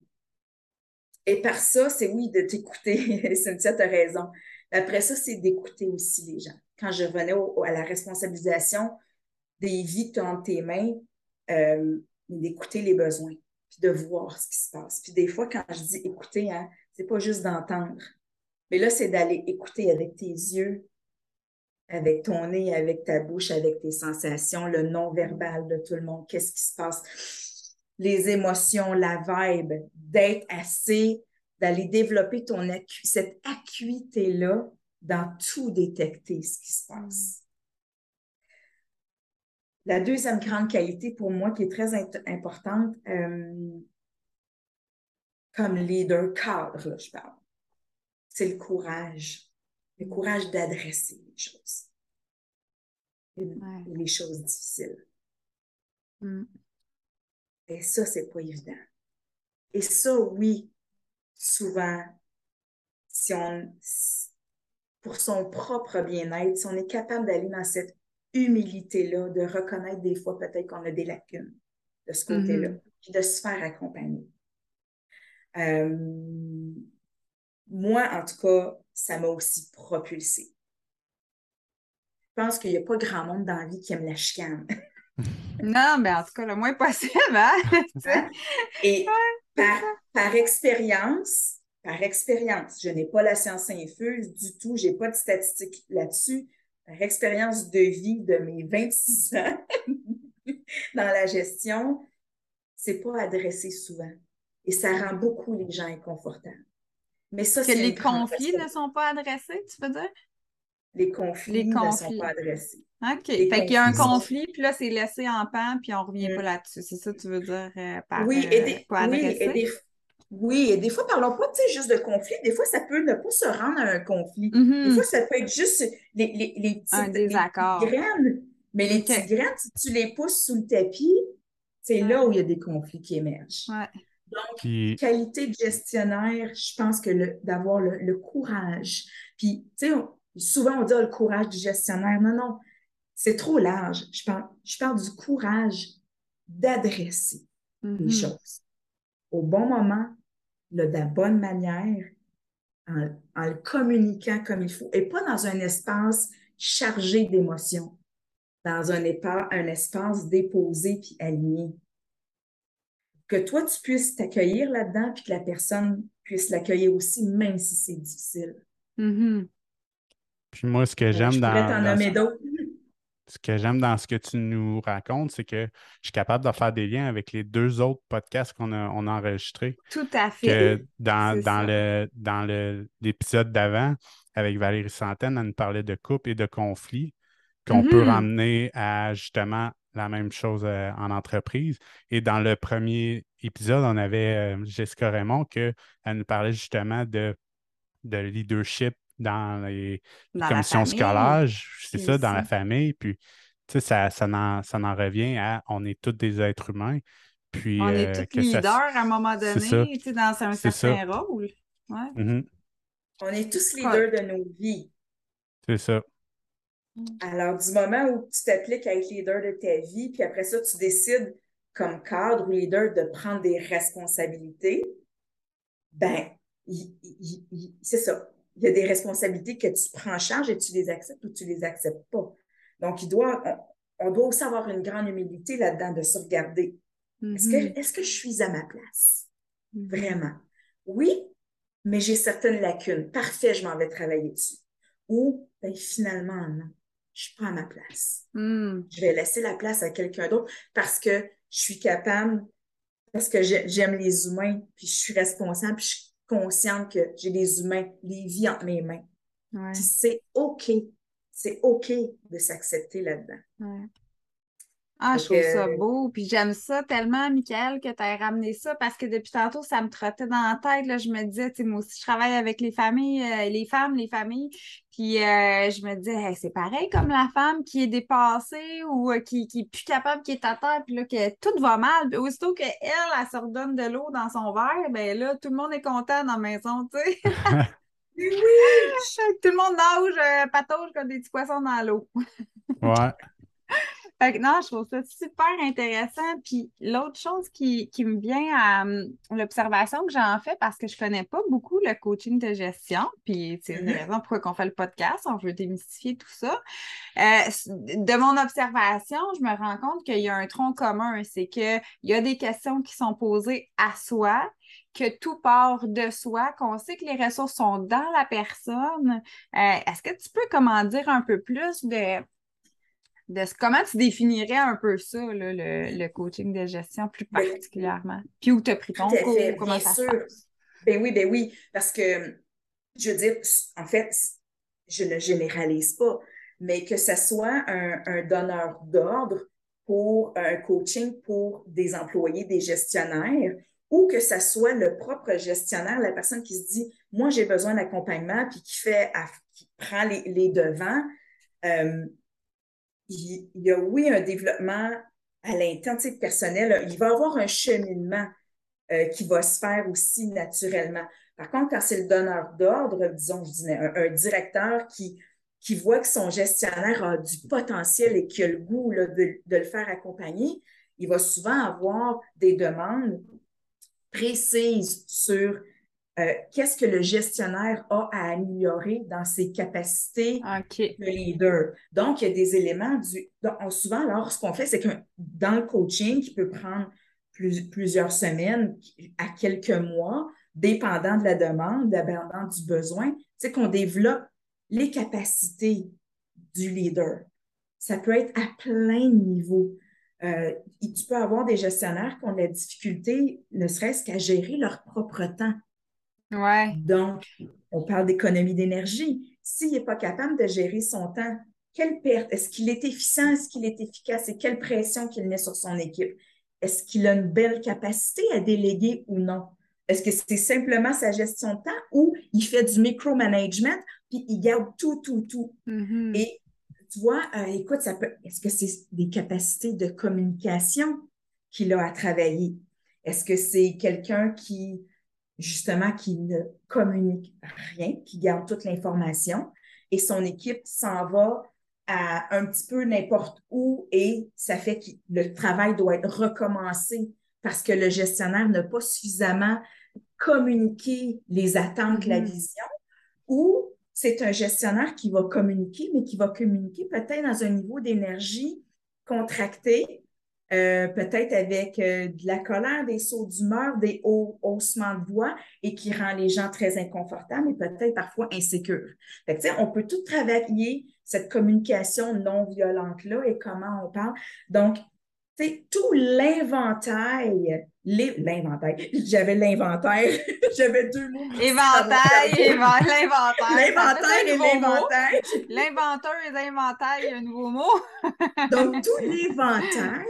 Speaker 3: et par ça, c'est oui, de t'écouter. *laughs* Cynthia, tu as raison. Après ça, c'est d'écouter aussi les gens. Quand je revenais à la responsabilisation des vies entre tes mains, euh, d'écouter les besoins, puis de voir ce qui se passe. Puis des fois, quand je dis écouter, hein, c'est pas juste d'entendre. Mais là, c'est d'aller écouter avec tes yeux, avec ton nez, avec ta bouche, avec tes sensations, le non-verbal de tout le monde, qu'est-ce qui se passe, les émotions, la vibe, d'être assez, d'aller développer ton cette acuité-là dans tout détecter ce qui se passe. La deuxième grande qualité pour moi qui est très importante, euh, comme leader cadre, je parle, c'est le courage. Le courage d'adresser les choses. les choses difficiles. Mm. Et ça, c'est pas évident. Et ça, oui, souvent, si on, pour son propre bien-être, si on est capable d'aller dans cette humilité-là, de reconnaître des fois peut-être qu'on a des lacunes de ce côté-là, mm-hmm. puis de se faire accompagner. Euh, moi, en tout cas, ça m'a aussi propulsé. Je pense qu'il n'y a pas grand monde dans la vie qui aime la chicane. *laughs*
Speaker 2: non, mais en tout cas, le moins possible, hein? *laughs*
Speaker 3: Et par, expérience, par expérience, je n'ai pas la science infuse du tout, je n'ai pas de statistiques là-dessus. Par expérience de vie de mes 26 ans *laughs* dans la gestion, c'est pas adressé souvent. Et ça rend beaucoup les gens inconfortables.
Speaker 2: Mais ça, que les conflits ne sont pas adressés, tu veux dire?
Speaker 3: Les conflits, ne sont pas adressés.
Speaker 2: OK. fait qu'il y a un conflit, puis là, c'est laissé en pan, puis on ne revient mm. pas là-dessus. C'est ça que tu veux dire euh, par
Speaker 3: oui, et des, euh, oui, et des, oui, et des fois, parlons pas juste de conflit. Des fois, ça peut ne pas se rendre à un conflit. Des mm-hmm. fois, ça peut être juste les, les, les, petites, graines. Mais les petites graines, si tu les pousses sous le tapis, c'est là où il y a des conflits qui émergent.
Speaker 2: Ouais.
Speaker 3: Donc, qualité de gestionnaire, je pense que d'avoir le, courage. Puis, tu sais, souvent on dit oh, le courage du gestionnaire. Non, non, c'est trop large. Je parle, je parle du courage d'adresser les mm-hmm. choses au bon moment, de la bonne manière, en, en, le communiquant comme il faut, et pas dans un espace chargé d'émotions, dans un, un espace déposé puis aligné que toi, tu puisses t'accueillir là-dedans, puis que la personne puisse l'accueillir aussi, même si c'est difficile.
Speaker 2: Mm-hmm.
Speaker 1: Puis moi, ce que j'aime dans. Ce que j'aime dans ce que tu nous racontes, c'est que je suis capable de faire des liens avec les deux autres podcasts qu'on a, on enregistrés.
Speaker 2: Tout à fait.
Speaker 1: dans, dans le, dans l'épisode d'avant, avec Valérie Santaine, elle nous parlait de couple et de conflit qu'on peut mm-hmm. ramener à justement la même chose euh, en entreprise. Et dans le premier épisode, on avait euh, Jessica Raymond qui nous parlait justement de, de leadership dans les, commissions scolaires. C'est ça, dans la famille. Puis, tu sais, ça, ça, en, ça en revient à on est tous des êtres humains. Puis,
Speaker 2: On est
Speaker 1: euh,
Speaker 2: tous leaders à un moment donné, tu sais, dans un certain rôle. Ouais.
Speaker 1: Mhm.
Speaker 3: On est tous leaders de nos vies.
Speaker 1: C'est ça.
Speaker 3: Alors, du moment où tu t'appliques à être leader de ta vie, puis après ça, tu décides comme cadre ou leader de prendre des responsabilités, ben, c'est ça. Il y a des responsabilités que tu prends en charge et tu les acceptes ou tu les acceptes pas. Donc, il doit, on, on doit aussi avoir une grande humilité là-dedans de se regarder. Est-ce que, est-ce que je suis à ma place?
Speaker 2: Mhm.
Speaker 3: Vraiment. Oui, mais j'ai certaines lacunes. Parfait, je m'en vais travailler dessus. Ou, ben, finalement, non, je suis pas à ma place.
Speaker 2: Mhm.
Speaker 3: Je vais laisser la place à quelqu'un d'autre parce que je suis capable, parce que j'ai- j'aime les humains, puis je suis responsable, puis je suis consciente que j'ai des humains, des vies entre mes mains.
Speaker 2: Ouais,
Speaker 3: c'est OK. C'est OK de s'accepter là-dedans.
Speaker 2: ouais. Ah, je trouve ça beau. Puis j'aime ça tellement, Michael, que tu aies ramené ça parce que depuis tantôt, ça me trottait dans la tête. Là, je me disais, tu sais, moi aussi, je travaille avec les familles, euh, les femmes, les familles. Puis euh, je me disais, Hey, c'est pareil comme la femme qui est dépassée ou euh, qui, qui est plus capable, qui est à terre, puis là, que tout va mal. Puis aussitôt qu'elle, elle, elle se redonne de l'eau dans son verre, ben là, tout le monde est content dans la maison, tu sais. *laughs* *laughs*
Speaker 3: Oui,
Speaker 2: tout le monde nage, patauge comme des petits poissons dans l'eau.
Speaker 1: Ouais.
Speaker 2: Fait non, je trouve ça super intéressant. Puis l'autre chose qui, qui me vient à hum, l'observation que j'en fais, parce que je connais pas beaucoup le coaching de gestion, puis c'est une
Speaker 3: Mhm.
Speaker 2: raison pourquoi on fait le podcast, on veut démystifier tout ça. Euh, de mon observation, je me rends compte qu'il y a un tronc commun, c'est qu'il y a des questions qui sont posées à soi, que tout part de soi, qu'on sait que les ressources sont dans la personne. Euh, Est-ce que tu peux comment dire un peu plus de de ce- comment tu définirais un peu ça, là, le, le coaching de gestion plus
Speaker 3: Ben,
Speaker 2: particulièrement? Puis où tu as pris ton cours,
Speaker 3: fait,
Speaker 2: comment
Speaker 3: bien
Speaker 2: ça
Speaker 3: sûr.
Speaker 2: passe?
Speaker 3: Ben oui, ben oui, parce que, je veux dire, en fait, je ne généralise pas, mais que ce soit un, un donneur d'ordre pour un coaching pour des employés, des gestionnaires, ou que ce soit le propre gestionnaire, la personne qui se dit, moi, j'ai besoin d'accompagnement, puis qui fait, qui prend les, les devants. Euh, il, y a, oui, un développement à l'interne, personnel. Il va y avoir un cheminement euh, qui va se faire aussi naturellement. Par contre, quand c'est le donneur d'ordre, disons, je dis, un, directeur qui, qui voit que son gestionnaire a du potentiel et qui a le goût là, de, le faire accompagner, il va souvent avoir des demandes précises sur euh, qu'est-ce que le gestionnaire a à améliorer dans ses capacités
Speaker 2: okay.
Speaker 3: de leader? Donc, il y a des éléments du. Donc, souvent, alors, ce qu'on fait, c'est que dans le coaching, qui peut prendre plus, plusieurs semaines à quelques mois, dépendant de la demande, dépendant du besoin, c'est qu'on développe les capacités du leader. Ça peut être à plein de niveaux. Euh, tu peux avoir des gestionnaires qui ont de la difficulté, ne serait-ce qu'à gérer leur propre temps.
Speaker 2: Ouais.
Speaker 3: Donc, on parle d'économie d'énergie. S'il n'est pas capable de gérer son temps, quelle perte? Est-ce qu'il est efficient? Est-ce qu'il est efficace? Et quelle pression qu'il met sur son équipe? Est-ce qu'il a une belle capacité à déléguer ou non? Est-ce que c'est simplement sa gestion de temps ou il fait du micromanagement puis il garde tout, tout, tout?
Speaker 2: Mm-hmm.
Speaker 3: Et tu vois, euh, écoute, ça peut, est-ce que c'est des capacités de communication qu'il a à travailler? Est-ce que c'est quelqu'un qui, justement, qui ne communique rien, qui garde toute l'information. Et son équipe s'en va à un petit peu n'importe où et ça fait que le travail doit être recommencé parce que le gestionnaire n'a pas suffisamment communiqué les attentes, mm la vision, ou c'est un gestionnaire qui va communiquer, mais qui va communiquer peut-être dans un niveau d'énergie contracté, euh, peut-être avec euh, de la colère, des sauts d'humeur, des hauts, haussements de voix et qui rend les gens très inconfortables et peut-être parfois insécures. Fait que, on peut tout travailler cette communication non violente-là et comment on parle. Donc, c'est tout l'inventaire, l'inventaire, j'avais l'inventaire, *laughs* j'avais deux mots.
Speaker 2: Éventail, *laughs* l'inventaire.
Speaker 3: L'inventaire et l'inventaire.
Speaker 2: L'inventeur et l'inventaire, il y a un nouveau mot. *laughs*
Speaker 3: Donc, tout l'éventail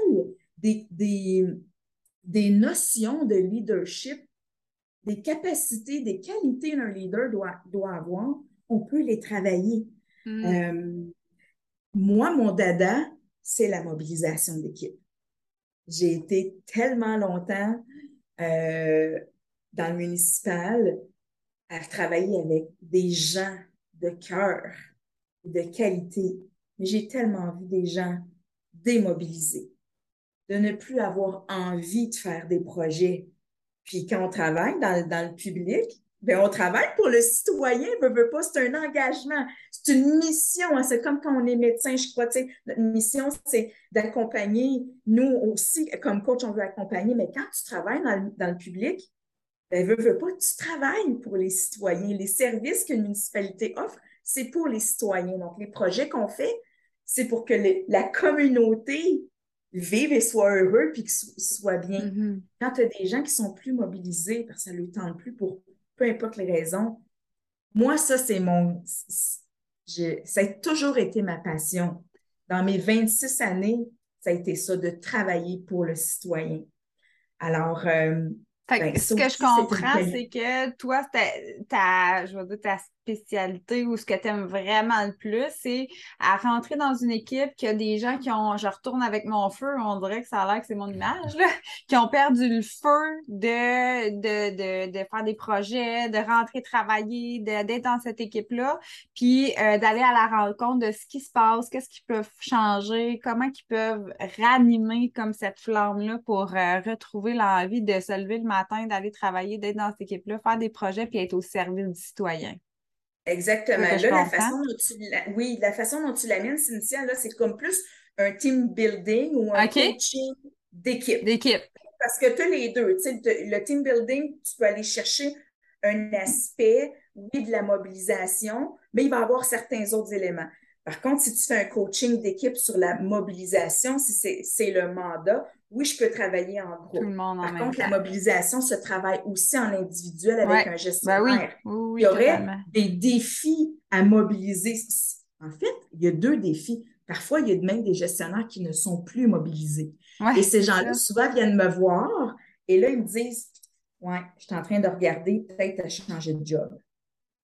Speaker 3: des, des, des notions de leadership, des capacités, des qualités qu'un leader doit, doit avoir, on peut les travailler. Mm. Euh, moi, mon dada, c'est la mobilisation d'équipe. J'ai été tellement longtemps euh, dans le municipal à travailler avec des gens de cœur, de qualité. Mais j'ai tellement vu des gens démobilisés, de ne plus avoir envie de faire des projets. Puis quand on travaille dans, le public, ben on travaille pour le citoyen, veut, veut pas, c'est un engagement, c'est une mission. Hein. C'est comme quand on est médecin, je crois, notre mission, c'est d'accompagner. Nous aussi, comme coach, on veut accompagner, mais quand tu travailles dans le, dans le public, ben, veut, veut pas, tu travailles pour les citoyens. Les services qu'une municipalité offre, c'est pour les citoyens. Donc, les projets qu'on fait, c'est pour que la communauté vive et soit heureux puis qu'ils soit bien. Mm-hmm. Quand tu as des gens qui sont plus mobilisés parce que ça ne le tente plus pour peu importe les raisons, moi, ça, c'est mon. ça a toujours été ma passion. Dans mes 26 années, ça a été ça, de travailler pour le citoyen. Alors, euh,
Speaker 2: ben, ce que je comprends, c'est que toi, ta, je vais dire, ta spécialité ou ce que tu aimes vraiment le plus, c'est à rentrer dans une équipe qui a des gens qui ont, je retourne avec mon feu, on dirait que ça a l'air que c'est mon image, là, *laughs* qui ont perdu le feu de, de, de, faire des projets, de rentrer travailler, d'être dans cette équipe-là, puis euh, d'aller à la rencontre de ce qui se passe, qu'est-ce qu'ils peuvent changer, comment ils peuvent ranimer comme cette flamme-là pour euh, retrouver l'envie de se lever le matin, d'aller travailler, d'être dans cette équipe-là, faire des projets, puis être au service du citoyen.
Speaker 3: Exactement. Là, la façon dont tu oui, la façon dont tu l'amènes, Cynthia, là, c'est comme plus un team building ou un coaching d'équipe.
Speaker 2: D'équipe.
Speaker 3: Parce que tu as les deux. le team building, tu peux aller chercher un aspect, oui, de la mobilisation, mais il va y avoir certains autres éléments. Par contre, si tu fais un coaching d'équipe sur la mobilisation, si c'est le mandat, oui, je peux travailler en groupe. Par contre, la mobilisation se travaille aussi en individuel avec un gestionnaire. il y aurait des défis à mobiliser. En fait, il y a deux défis. Parfois, il y a même des gestionnaires qui ne sont plus mobilisés. Et ces gens-là, souvent, viennent me voir et là, ils me disent Ouais, je suis en train de regarder, peut-être à changer de job.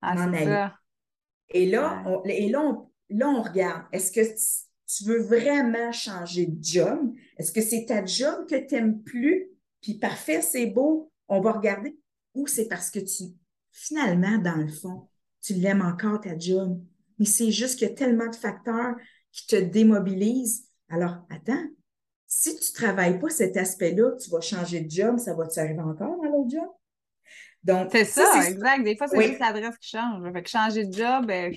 Speaker 2: Ah, c'est ça.
Speaker 3: Et là, et là, on, là, on regarde. Est-ce que tu veux vraiment changer de job? Est-ce que c'est ta job que tu n'aimes plus? Puis parfait, c'est beau, on va regarder. Ou c'est parce que tu, finalement, dans le fond, tu l'aimes encore ta job? Mais c'est juste qu'il y a tellement de facteurs qui te démobilisent. Alors, attends, si tu ne travailles pas cet aspect-là, tu vas changer de job, ça va t'arriver encore dans l'autre job?
Speaker 2: Donc, c'est ça, exact. Des fois, c'est juste l'adresse qui change. Fait que changer de job, ben,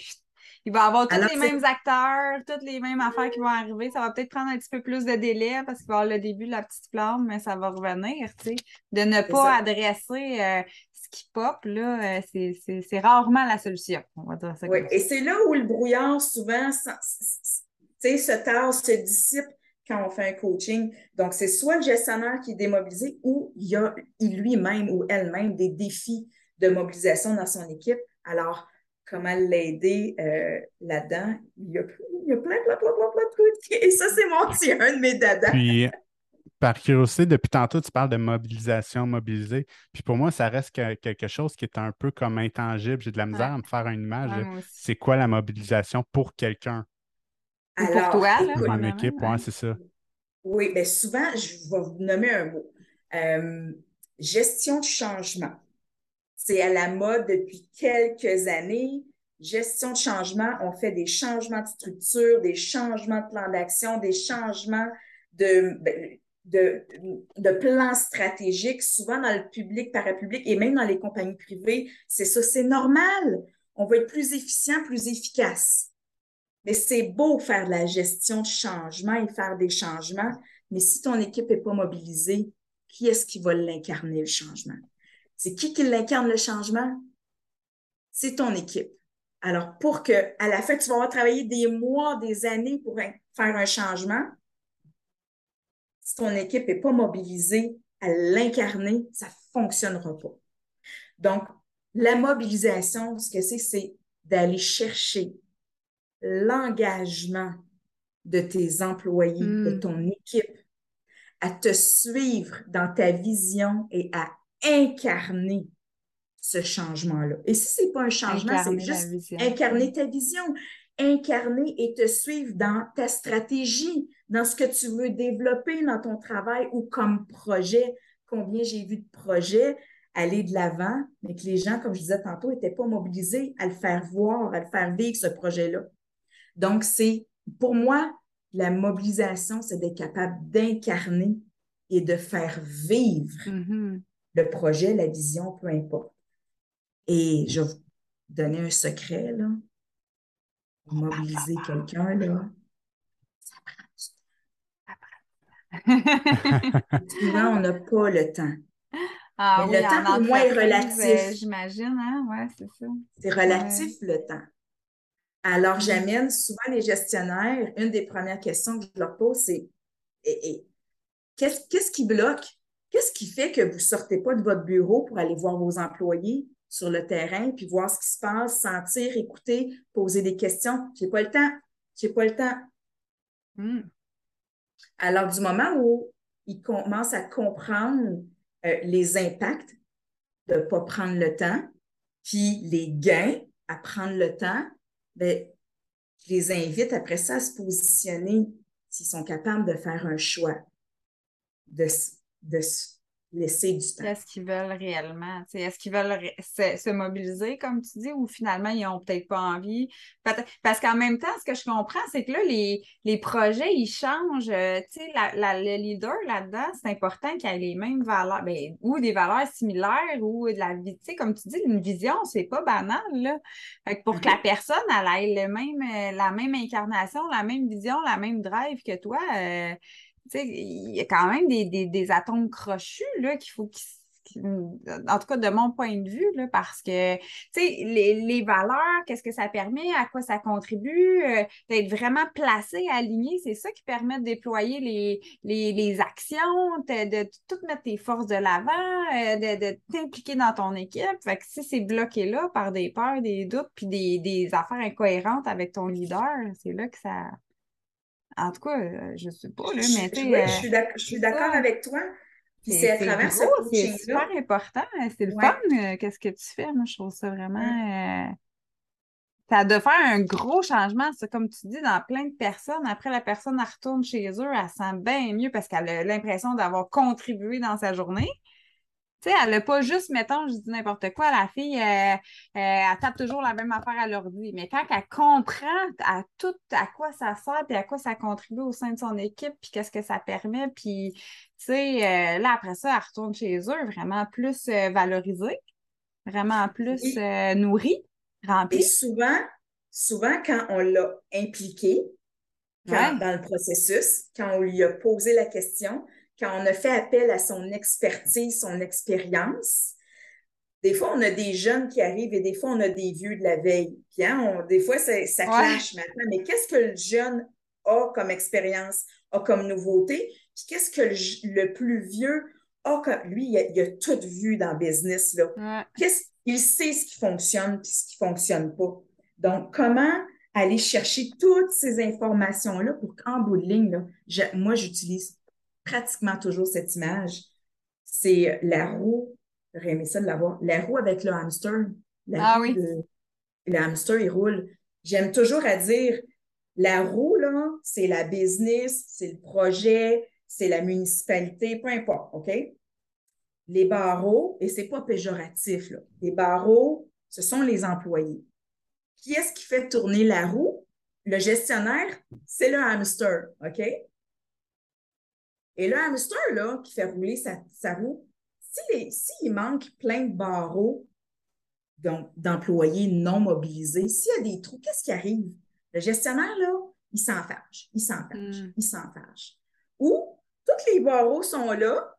Speaker 2: il va y avoir tous les mêmes acteurs, toutes les mêmes affaires qui vont arriver. Ça va peut-être prendre un petit peu plus de délai parce qu'il va y avoir le début de la petite flamme, mais ça va revenir, tu sais. De ne pas adresser euh, ce qui pop, là, euh, c'est rarement la solution, on va dire ça.
Speaker 3: Oui, et c'est là où le brouillard, souvent, se tasse, se dissipe quand on fait un coaching. Donc, c'est soit le gestionnaire qui est démobilisé ou il y a lui-même ou elle-même des défis de mobilisation dans son équipe. Alors, comment l'aider euh, là-dedans. Il y, a, il y a plein, plein, plein, plein, plein de trucs. *laughs* Et ça, c'est mon, c'est un de mes dadas.
Speaker 1: Puis, par curiosité, depuis tantôt, tu parles de mobilisation, mobiliser. Puis pour moi, ça reste quelque chose qui est un peu comme intangible. J'ai de la misère à me faire une image. c'est quoi la mobilisation pour quelqu'un?
Speaker 2: pour toi,
Speaker 1: pour une équipe, ouais, c'est ça.
Speaker 3: Oui, bien souvent, je vais vous nommer un mot. Euh, gestion de changement. C'est à la mode depuis quelques années. Gestion de changement, on fait des changements de structure, des changements de plan d'action, des changements de, de, de plans stratégiques, souvent dans le public, parapublic et même dans les compagnies privées. C'est ça, c'est normal. On va être plus efficient, plus efficace. Mais c'est beau faire de la gestion de changement et faire des changements, mais si ton équipe n'est pas mobilisée, qui est-ce qui va l'incarner, le changement? C'est qui qui l'incarne le changement? C'est ton équipe. Alors, pour que, à la fin, tu vas avoir travaillé des mois, des années pour faire un changement, si ton équipe n'est pas mobilisée à l'incarner, ça ne fonctionnera pas. Donc, la mobilisation, ce que c'est, c'est d'aller chercher l'engagement de tes employés, de hmm. ton équipe, à te suivre dans ta vision et à incarner ce changement-là. Et si ce n'est pas un changement, c'est juste incarner ta vision, incarner et te suivre dans ta stratégie, dans ce que tu veux développer dans ton travail ou comme projet. Combien j'ai vu de projets aller de l'avant, mais que les gens, comme je disais tantôt, n'étaient pas mobilisés à le faire voir, à le faire vivre, ce projet-là. Donc, c'est, pour moi, la mobilisation, c'est d'être capable d'incarner et de faire vivre mm-hmm. Le projet, la vision, peu importe. Et je vais vous donner un secret, là. mobiliser quelqu'un, là, ça prend du temps. Souvent, on n'a pas le temps.
Speaker 2: Ah,
Speaker 3: le temps, pour moi, est relatif. Euh,
Speaker 2: j'imagine, hein? Ouais, c'est ça.
Speaker 3: C'est relatif, le temps. Alors, j'amène souvent les gestionnaires, une des premières questions que je leur pose, c'est qu'est-ce qui bloque? Qu'est-ce qui fait que vous ne sortez pas de votre bureau pour aller voir vos employés sur le terrain, puis voir ce qui se passe, sentir, écouter, poser des questions? J'ai pas le temps. J'ai pas le temps. Mm. Alors, du moment où ils commencent à comprendre euh, les impacts de ne pas prendre le temps, puis les gains à prendre le temps, bien, je les invite après ça à se positionner s'ils sont capables de faire un choix, de, de, laisser du temps.
Speaker 2: Est-ce qu'ils veulent réellement? Est-ce qu'ils veulent se, mobiliser, comme tu dis, ou finalement, ils n'ont peut-être pas envie? Parce qu'en même temps, ce que je comprends, c'est que là, les, les projets, ils changent. Euh, tu sais, le leader là-dedans, c'est important qu'il ait les mêmes valeurs, ben, ou des valeurs similaires, ou de la vie. Comme tu dis, une vision, c'est pas banal. Là. pour que la mm-hmm. personne, elle ait le même, euh, la même incarnation, la même vision, la même drive que toi, euh, il y a quand même des, atomes crochus qu'il faut qu'ils en tout cas de mon point de vue, là, parce que les, les valeurs, qu'est-ce que ça permet, à quoi ça contribue, euh, d'être vraiment placé, aligné, c'est ça qui permet de déployer les, les, actions, de, tout mettre tes forces de l'avant, euh, de, t'impliquer dans ton équipe. Fait que si c'est bloqué là par des peurs, des doutes, puis des, des affaires incohérentes avec ton leader, c'est là que ça, en tout cas, euh, je ne sais pas, là, mais tu
Speaker 3: sais. je suis d'accord avec toi. c'est à travers ce
Speaker 2: C'est super important. Hein, c'est le fun. Euh, qu'est-ce que tu fais? Moi, je trouve ça vraiment. Euh, ça de faire un gros changement, c'est comme tu dis, dans plein de personnes. Après, la personne, elle retourne chez eux, elle sent bien mieux parce qu'elle a l'impression d'avoir contribué dans sa journée. Tu sais, elle n'a pas juste, mettons, je dis n'importe quoi, la fille, euh, euh, elle tape toujours la même affaire à l'ordi. Mais quand elle comprend à tout à quoi ça sert, puis à quoi ça contribue au sein de son équipe, puis qu'est-ce que ça permet, puis, tu sais, euh, là, après ça, elle retourne chez eux vraiment plus valorisée, vraiment plus nourrie, remplie.
Speaker 3: Et souvent, souvent, quand on l'a impliquée dans le processus, quand on lui a posé la question, quand on a fait appel à son expertise, son expérience, des fois, on a des jeunes qui arrivent et des fois, on a des vieux de la veille. Puis, hein, des fois, ça, ça clash maintenant. Mais qu'est-ce que le jeune a comme expérience, a comme nouveauté? Puis qu'est-ce que le, plus vieux a comme... Lui, il a, tout vu dans le business. Là. il sait ce qui fonctionne et ce qui ne fonctionne pas. Donc, comment aller chercher toutes ces informations-là pour qu'en bout de ligne, moi, j'utilise pratiquement toujours cette image. C'est la roue, j'aurais aimé ça de l'avoir, la roue avec le hamster.
Speaker 2: ah oui.
Speaker 3: le hamster, il roule. J'aime toujours à dire, la roue, là, c'est la business, c'est le projet, c'est la municipalité, peu importe, OK? Les barreaux, et c'est pas péjoratif, là, les barreaux, ce sont les employés. Qui est-ce qui fait tourner la roue? Le gestionnaire, c'est le hamster, OK? Et le hamster, là, qui fait rouler sa, roue, s'il manque plein de barreaux d'employés non mobilisés, s'il y a des trous, qu'est-ce qui arrive? Le gestionnaire, là, il s'en fâche, il s'en fâche, hmm. il s'en fâche. Ou tous les barreaux sont là,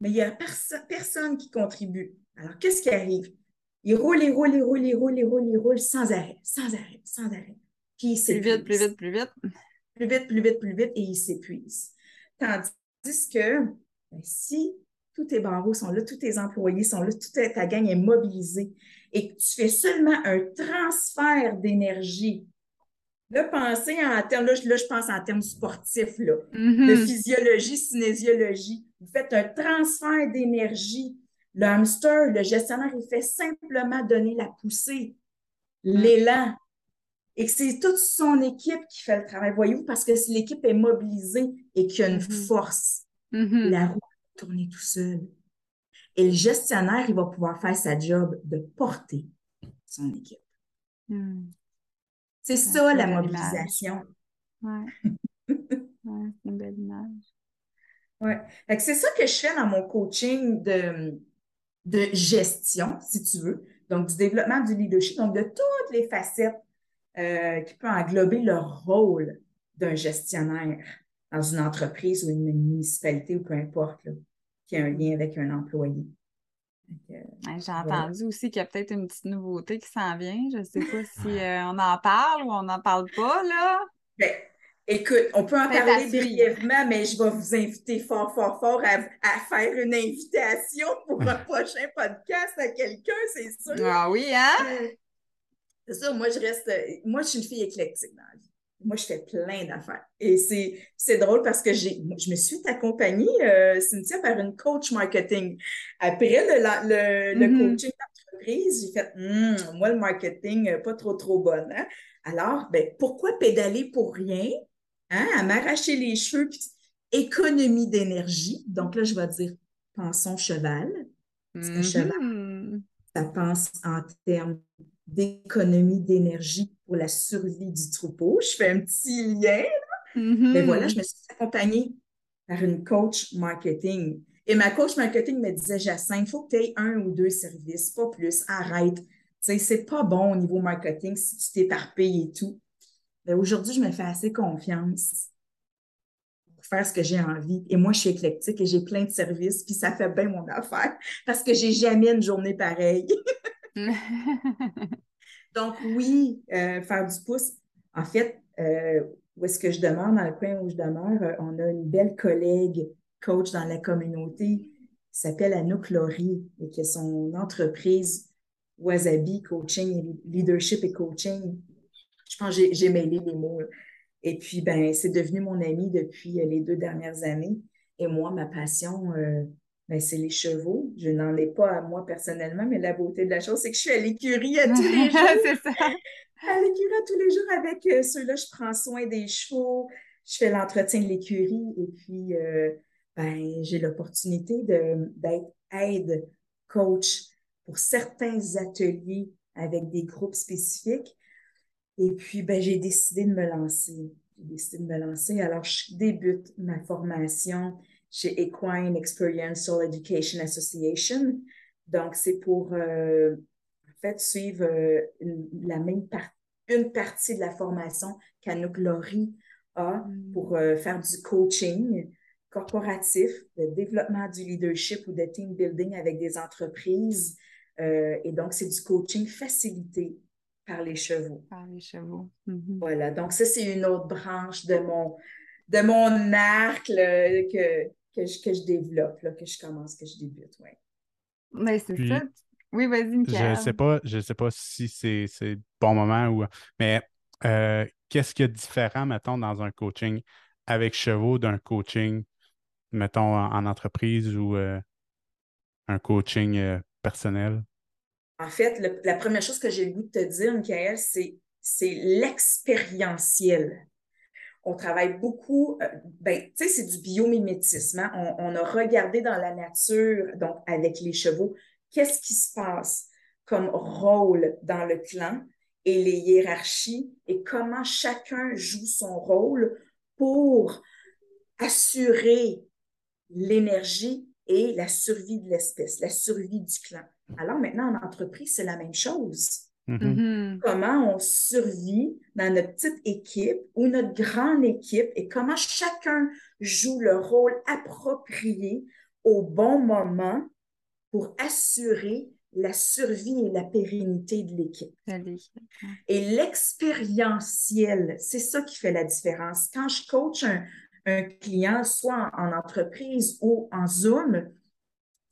Speaker 3: mais il n'y a personne qui contribue. Alors, qu'est-ce qui arrive? Il roule, il roule, il roule, il roule, il roule, il roule sans arrêt, sans arrêt, sans arrêt.
Speaker 2: Puis il s'épuise. Plus vite, plus vite, plus vite.
Speaker 3: Plus vite, plus vite, plus vite, et il s'épuise. Tandis que ben, si tous tes barreaux sont là, tous tes employés sont là, toute ta gang est mobilisée et que tu fais seulement un transfert d'énergie, là, pensez en termes, là, je pense en termes sportifs, là, de mm-hmm. physiologie, cinésiologie. Vous faites un transfert d'énergie. Le hamster, le gestionnaire, il fait simplement donner la poussée, l'élan et que c'est toute son équipe qui fait le travail. Voyez-vous, parce que si l'équipe est mobilisée et qu'il y a une mm-hmm. force, mm-hmm. la roue va tourner tout seul. Et le gestionnaire, il va pouvoir faire sa job de porter son équipe. Mm. C'est ça, la mobilisation.
Speaker 2: Ouais. *laughs* ouais c'est une belle image.
Speaker 3: Ouais. C'est ça que je fais dans mon coaching de, de gestion, si tu veux. Donc, du développement du leadership, donc de toutes les facettes euh, qui peuvent englober le rôle d'un gestionnaire dans une entreprise ou une municipalité ou peu importe, qui a un lien avec un employé.
Speaker 2: J'ai entendu aussi qu'il y a peut-être une petite nouveauté qui s'en vient. Je ne sais pas *laughs* si euh, on en parle ou on n'en parle pas, là.
Speaker 3: Ben, écoute, on peut en parler brièvement, mais je vais vous inviter fort, fort, fort à, faire une invitation pour un *laughs* prochain podcast à quelqu'un, c'est sûr.
Speaker 2: Ah oui, hein?
Speaker 3: C'est sûr, moi, je reste. Moi, je suis une fille éclectique dans la vie. Moi, je fais plein d'affaires. Et c'est drôle parce que j'ai, je me suis accompagnée, euh, Cynthia, par une coach marketing. Après le, le, le mm-hmm. coaching d'entreprise, j'ai fait, hmm, moi, le marketing, euh, pas trop, trop bonne. Hein? Alors, ben, pourquoi pédaler pour rien? Hein? À m'arracher les cheveux, puis économie d'énergie? Donc là, je vais dire, pensons cheval. Parce que cheval, mm-hmm. ça pense en termes d'économie d'énergie pour la survie du troupeau. Je fais un petit lien. Mais mm-hmm. voilà, je me suis accompagnée par une coach marketing. Et ma coach marketing me disait, Jacinthe, il faut que tu aies un ou deux services, pas plus. Arrête. C'est pas bon au niveau marketing si tu t'éparpilles et tout. Mais aujourd'hui, je me fais assez confiance pour faire ce que j'ai envie. Et moi, je suis éclectique et j'ai plein de services, puis ça fait bien mon affaire parce que j'ai jamais une journée pareille. *laughs* *laughs* Donc, oui, euh, faire du pouce. En fait, euh, où est-ce que je demeure, dans le coin où je demeure, euh, on a une belle collègue coach dans la communauté qui s'appelle Anouk Laurie et qui a son entreprise Wasabi Coaching, Leadership et Coaching. Je pense que j'ai mêlé les mots. Et puis, ben, c'est devenu mon ami depuis les deux dernières années. Et moi, ma passion, ben, c'est les chevaux. Je n'en ai pas à moi personnellement, mais la beauté de la chose, c'est que je suis à l'écurie à tous les *laughs* jours. c'est ça. À l'écurie à tous les jours avec euh, ceux-là, je prends soin des chevaux, je fais l'entretien de l'écurie et puis euh, ben, j'ai l'opportunité d'être aide coach pour certains ateliers avec des groupes spécifiques. Et puis, ben, j'ai décidé de me lancer. J'ai décidé de me lancer. Alors, je débute ma formation chez Equine Experiential Education Association. Donc, c'est pour, euh, en fait, suivre euh, la même une partie de la formation qu'Anouk Laurie a mm. pour euh, faire du coaching corporatif, de développement du leadership ou de team building avec des entreprises. et donc, c'est du coaching facilité par les chevaux.
Speaker 2: Par les chevaux. Mm-hmm.
Speaker 3: Voilà. Donc, ça, c'est une autre branche de mon, de mon arc que, que, je, que je développe, là, que je commence, que je débute. Ouais.
Speaker 2: Mais c'est ça. Oui, vas-y,
Speaker 1: Je sais pas, je sais pas si c'est le bon moment ou. Mais euh, qu'est-ce qu'il y a de différent, mettons, dans un coaching avec chevaux d'un coaching, mettons, en, entreprise ou euh, un coaching euh, personnel?
Speaker 3: En fait, la première chose que j'ai le goût de te dire, Michael, c'est l'expérientiel on travaille beaucoup, euh, ben, tu sais, c'est du biomimétisme. Hein. On, a regardé dans la nature, donc avec les chevaux, qu'est-ce qui se passe comme rôle dans le clan et les hiérarchies et comment chacun joue son rôle pour assurer l'énergie et la survie de l'espèce, la survie du clan. Alors maintenant, en entreprise, c'est la même chose. Mm-hmm. Mm-hmm. Comment on survit dans notre petite équipe ou notre grande équipe et comment chacun joue le rôle approprié au bon moment pour assurer la survie et la pérennité de l'équipe. Et l'expérientiel, c'est ça qui fait la différence. Quand je coach un, un client, soit en entreprise ou en Zoom,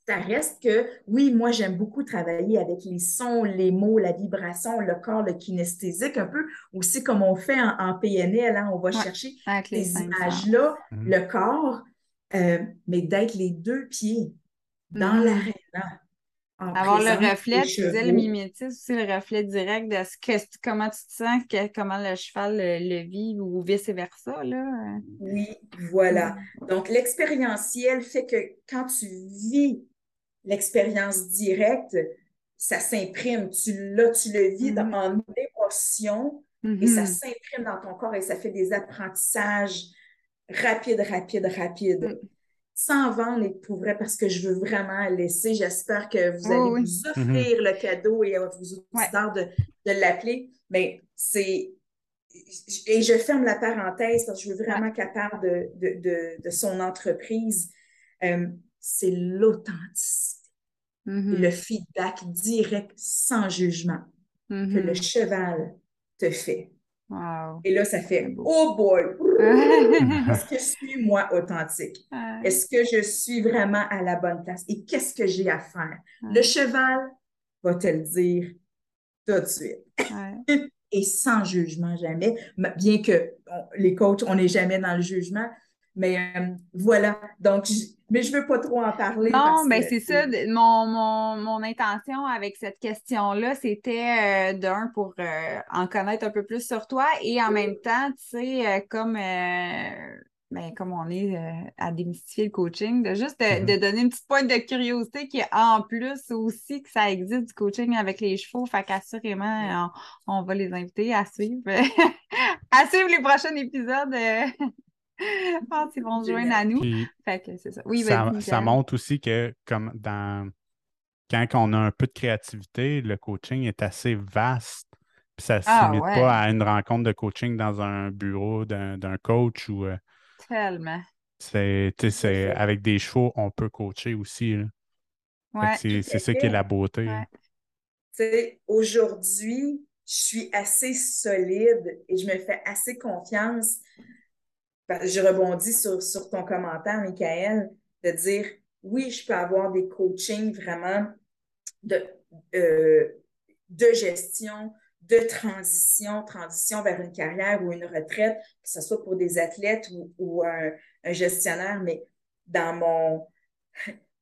Speaker 3: ça reste que, oui, moi, j'aime beaucoup travailler avec les sons, les mots, la vibration, le corps, le kinesthésique, un peu aussi comme on fait en, PNL, hein, on va chercher les images-là, mhm. le corps, euh, mais d'être les deux pieds dans mhm. l'aréna
Speaker 2: Avoir le reflet, tu disais le mimétisme, c'est le reflet direct de ce que, comment tu te sens, comment le cheval le, vit ou vice-versa. Là.
Speaker 3: Oui, voilà. Mm. Donc, l'expérientiel fait que quand tu vis l'expérience directe, ça s'imprime. Tu, là, tu le vis mm-hmm. en émotion et ça mm-hmm. s'imprime dans ton corps et ça fait des apprentissages rapides, rapides, rapides. Mm sans vendre les pour vrai parce que je veux vraiment laisser. J'espère que vous allez vous offrir le cadeau et à vos auditeurs de, de l'appeler. Mais c'est. Et je ferme la parenthèse parce que je veux vraiment de, de, de, son entreprise. Euh, c'est l'authenticité. Mm-hmm. Le feedback direct sans jugement que le mm-hmm. cheval te fait. Et là, ça fait Oh boy! *laughs* Est-ce que je suis moi authentique? Est-ce que je suis vraiment à la bonne place? Et qu'est-ce que j'ai à faire? Le cheval va te le dire tout de suite. *laughs* Et sans jugement, jamais. Bien que les coachs, on n'est jamais dans le jugement, mais euh, voilà. Donc, mais je ne veux pas trop en parler.
Speaker 2: Non, mais c'est ça. Mon, mon, mon, intention avec cette question-là, c'était euh, d'un pour euh, en connaître un peu plus sur toi et en même temps, tu sais, comme, ben, comme on est à démystifier le coaching, de juste de, mm-hmm. donner une petite pointe de curiosité qui est en plus aussi que ça existe du coaching avec les chevaux. Fait qu'assurément, on, on, va les inviter à suivre, *laughs* à suivre les prochains épisodes *laughs* ah, ils vont se joindre à nous. fait que c'est ça. Oui,
Speaker 1: ça, ça montre aussi que comme dans quand on a un peu de créativité, le coaching est assez vaste. Puis ça ne se ah, limite pas à une rencontre de coaching dans un bureau d'un coach ou. Euh,
Speaker 2: Tellement.
Speaker 1: C'est avec des chevaux, on peut coacher aussi. c'est ça qui est la beauté.
Speaker 3: Aujourd'hui, je suis assez solide et je me fais assez confiance je rebondis sur, sur ton commentaire, Michael, de dire oui, je peux avoir des coachings vraiment de, euh, de gestion, de transition, transition vers une carrière ou une retraite, que ce soit pour des athlètes ou, un, gestionnaire, mais dans mon,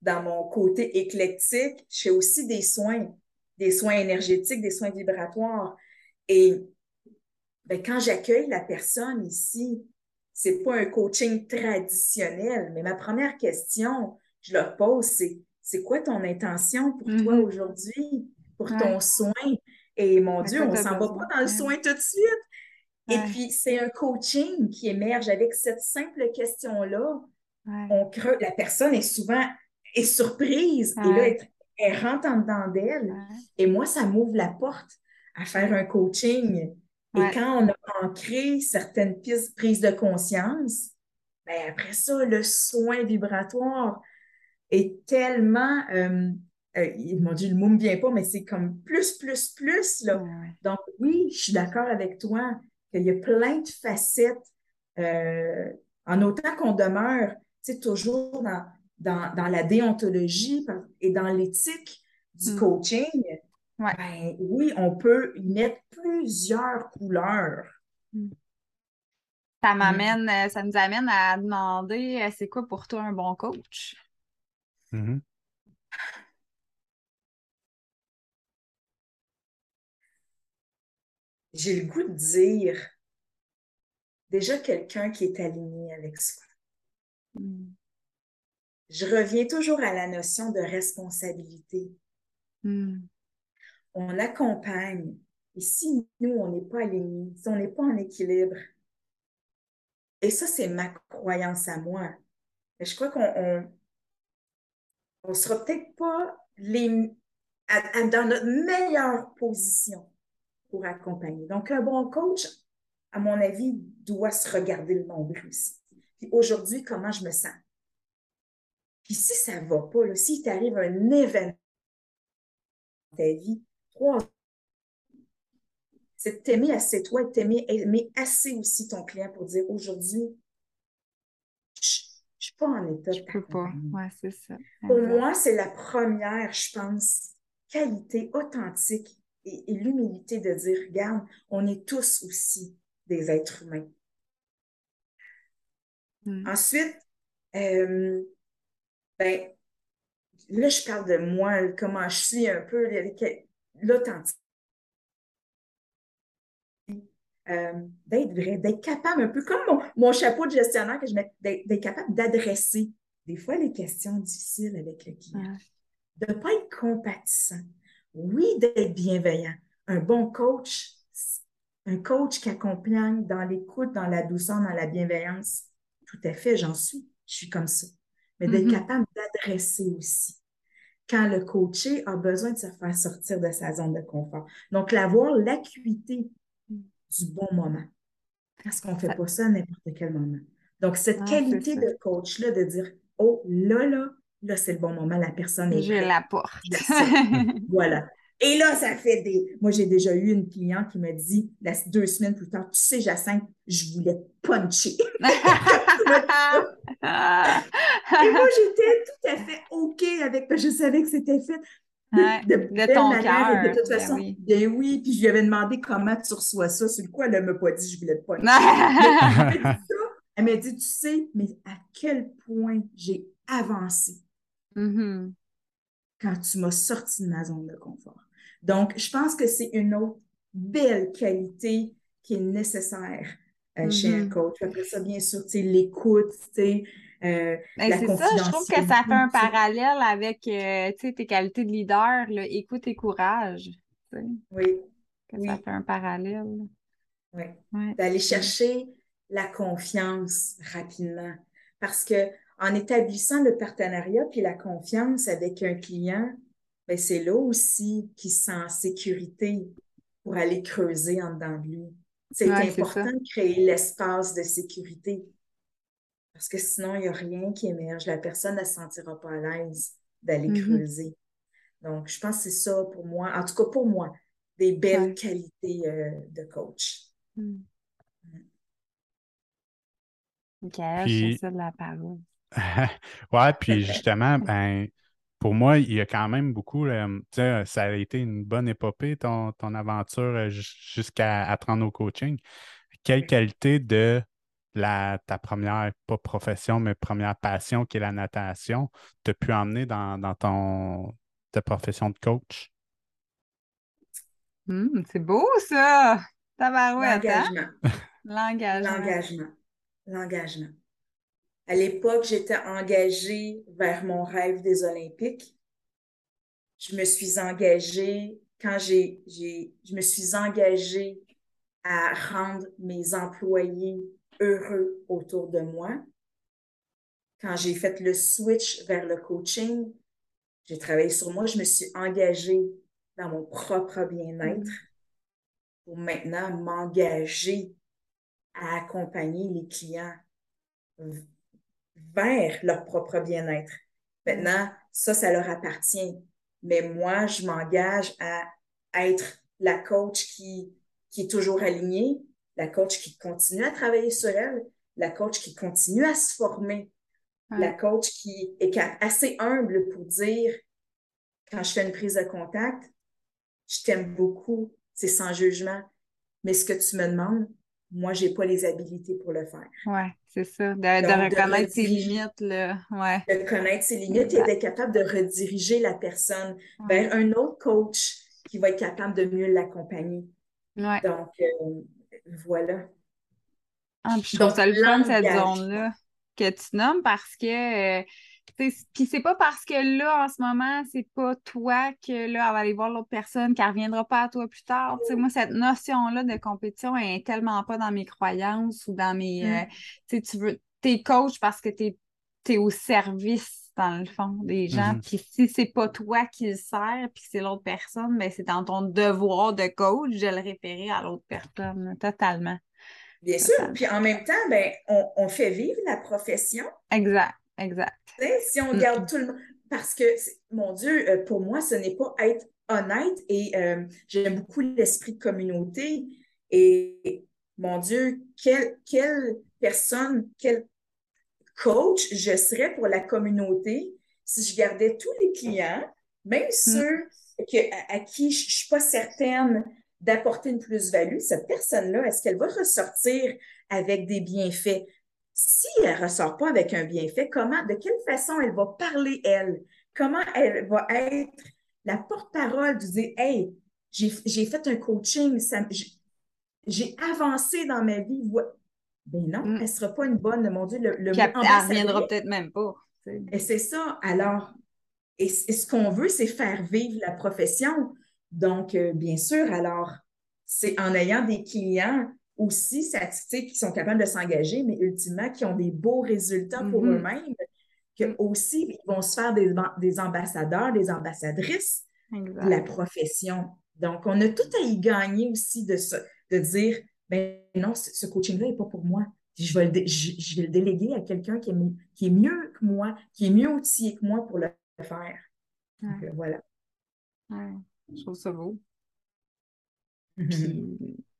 Speaker 3: dans mon côté éclectique, je fais aussi des soins, des soins énergétiques, des soins vibratoires. Et ben, quand j'accueille la personne ici, c'est pas un coaching traditionnel, mais ma première question, je leur pose, c'est c'est quoi ton intention pour toi mm-hmm. aujourd'hui, pour ton soin? Et mon Dieu, on s'en va pas dans le soin tout de suite. Et puis, c'est un coaching qui émerge avec cette simple question-là. On creuse, la personne est souvent est surprise et là, elle, rentre en dedans d'elle. Et moi, ça m'ouvre la porte à faire un coaching et quand on a ancré certaines pistes, prises de conscience, ben après ça, le soin vibratoire est tellement. Euh, euh, mon Dieu, le mot ne me vient pas, mais c'est comme plus, plus, plus. Là. Donc, oui, je suis d'accord avec toi qu'il y a plein de facettes. Euh, en autant qu'on demeure toujours dans, dans, dans, la déontologie et dans l'éthique du mm. coaching, ben oui, on peut y mettre plusieurs couleurs.
Speaker 2: Ça hmm. m'amène, euh, ça nous amène à demander euh, c'est quoi pour toi un bon coach? Mm-hmm.
Speaker 3: J'ai le goût de dire déjà quelqu'un qui est aligné avec soi. Hmm. Je reviens toujours à la notion de responsabilité on accompagne. Et si nous, on n'est pas alignés, si on n'est pas en équilibre, et ça, c'est ma croyance à moi. Je crois qu'on on, sera peut-être pas les, dans notre meilleure position pour accompagner. Donc, un bon coach, à mon avis, doit se regarder le nombril aussi. Puis aujourd'hui, comment je me sens? Puis si ça ne va pas, s'il t'arrive un événement dans ta vie, c'est de t'aimer assez toi et t'aimer aimer assez aussi ton client pour dire aujourd'hui, je ne suis pas en état
Speaker 2: je peux pas. Ouais, c'est ça.
Speaker 3: Pour moi, c'est la première, je pense, qualité authentique et, l'humilité de dire, regarde, on est tous aussi des êtres humains. Hmm. Ensuite, euh, ben, là, je parle de moi, comment je suis un peu, l'authenticité. Euh, d'être vrai, d'être capable, un peu comme mon, chapeau de gestionnaire que je mets, d'être capable d'adresser des fois les questions difficiles avec le client. De ne pas être compatissant. Oui, d'être bienveillant. Un bon coach, un coach qui accompagne dans l'écoute, dans la douceur, dans la bienveillance. Tout à fait, j'en suis. Je suis comme ça. Mais d'être mm-hmm. capable d'adresser aussi. Quand le coaché a besoin de se faire sortir de sa zone de confort. Donc, l'avoir l'acuité du bon moment. Parce qu'on ne fait pas ça à n'importe quel moment. Donc, cette ah, qualité de coach-là, de dire Oh, là, là, là, c'est le bon moment, la personne est.
Speaker 2: Je la porte. *laughs*
Speaker 3: voilà. Et là, ça fait des. Moi, j'ai déjà eu une cliente qui m'a dit, deux semaines plus tard, tu sais, Jacinthe, je voulais te puncher. *laughs* *laughs* Et moi, j'étais tout à fait OK avec. Je savais que c'était fait
Speaker 2: de, de, ton cœur.
Speaker 3: De toute ben façon, oui. ben oui. Puis je lui avais demandé comment tu reçois ça. Sur le coup, elle ne m'a pas dit je voulais puncher. *laughs* elle m'a dit, tu sais, mais à quel point j'ai avancé
Speaker 2: mm-hmm.
Speaker 3: quand tu m'as sorti de ma zone de confort. Donc, je pense que c'est une autre belle qualité qui est nécessaire euh, chez un mm-hmm. coach. Après ça, bien sûr, l'écoute, tu sais, euh,
Speaker 2: ben, c'est ça, je trouve que ça fait un parallèle avec euh, tes qualités de leader, là, écoute et courage.
Speaker 3: Oui.
Speaker 2: Ça fait un parallèle.
Speaker 3: Oui. D'aller chercher la confiance rapidement. Parce que en établissant le partenariat puis la confiance avec un client, ben c'est là aussi qu'il se sent en sécurité pour aller creuser en dedans de lui. C'est important de créer l'espace de sécurité parce que sinon, il n'y a rien qui émerge. La personne ne se sentira pas à l'aise d'aller mm-hmm. creuser. Donc, je pense que c'est ça pour moi, en tout cas pour moi, des belles qualités euh, de coach.
Speaker 2: Mm. Ok, puis... ça de la parole. *laughs*
Speaker 1: ouais, puis justement, *laughs* ben, pour moi, il y a quand même beaucoup, sais, ça a été une bonne épopée, ton, ton aventure euh, jusqu'à apprendre au coaching. Quelle qualité de la, ta première, pas profession, mais première passion qui est la natation, t'as pu emmener dans, dans ton, ta profession de coach?
Speaker 2: Hmm, c'est beau ça! Tabarouette,
Speaker 3: hein?
Speaker 2: L'engagement.
Speaker 3: L'engagement. L'engagement. À l'époque, j'étais engagée vers mon rêve des Olympiques. Je me suis engagée quand j'ai, je me suis engagée à rendre mes employés heureux autour de moi. Quand j'ai fait le switch vers le coaching, j'ai travaillé sur moi, je me suis engagée dans mon propre bien-être pour maintenant m'engager à accompagner les clients vers leur propre bien-être. Maintenant, ça, ça leur appartient. Mais moi, je m'engage à être la coach qui, est toujours alignée, la coach qui continue à travailler sur elle, la coach qui continue à se former, la coach qui est assez humble pour dire, quand je fais une prise de contact, je t'aime beaucoup, c'est sans jugement, mais ce que tu me demandes, moi, je n'ai pas les habilités pour le faire.
Speaker 2: Oui, c'est ça, de, reconnaître ses limites. Là. Ouais.
Speaker 3: De connaître ses limites et d'être capable de rediriger la personne vers un autre coach qui va être capable de mieux l'accompagner. Donc, euh, voilà.
Speaker 2: Ah, je trouve ça le fun, cette zone-là, que tu nommes parce que. Euh, puis c'est pas parce que là, en ce moment, c'est pas toi que là, elle va aller voir l'autre personne, qu'elle reviendra pas à toi plus tard. moi, cette notion-là de compétition est tellement pas dans mes croyances ou dans mes. Mm. Euh, tu veux. T'es coach parce que t'es es au service, dans le fond, des gens. Mm-hmm. Puis si c'est pas toi qui le sert, puis c'est l'autre personne, ben c'est dans ton devoir de coach de le référer à l'autre personne, totalement.
Speaker 3: Bien sûr. Puis en même temps, ben, on, fait vivre la profession.
Speaker 2: Exact, exact.
Speaker 3: si on garde tout le monde. Parce que, mon Dieu, euh, pour moi, ce n'est pas être honnête et euh, j'aime beaucoup l'esprit de communauté. Et mon Dieu, quelle, quelle personne, quel coach je serais pour la communauté si je gardais tous les clients, même mm. ceux à, qui je ne suis pas certaine d'apporter une plus-value, cette personne-là, est-ce qu'elle va ressortir avec des bienfaits? Si elle ne ressort pas avec un bienfait, comment, de quelle façon elle va parler, elle, comment elle va être la porte-parole de dire Hey, j'ai fait un coaching, j'ai avancé dans ma vie. Ben non, mm. elle ne sera pas une bonne, mon Dieu, le, le
Speaker 2: Elle ne reviendra peut-être même pas.
Speaker 3: Et c'est ça. Alors, et, ce qu'on veut, c'est faire vivre la profession. Donc, euh, bien sûr, alors, c'est en ayant des clients aussi satisfaits qui sont capables de s'engager, mais ultimement qui ont des beaux résultats pour mm-hmm. eux-mêmes, que aussi ils vont se faire des, des ambassadeurs, des ambassadrices de la profession. Donc, on a tout à y gagner aussi de, de dire, ben non, ce coaching-là n'est pas pour moi. Je vais, le, je, vais le déléguer à quelqu'un qui est, qui est mieux que moi, qui est mieux outillé que moi pour le faire. Donc, euh, voilà.
Speaker 2: je trouve ça beau.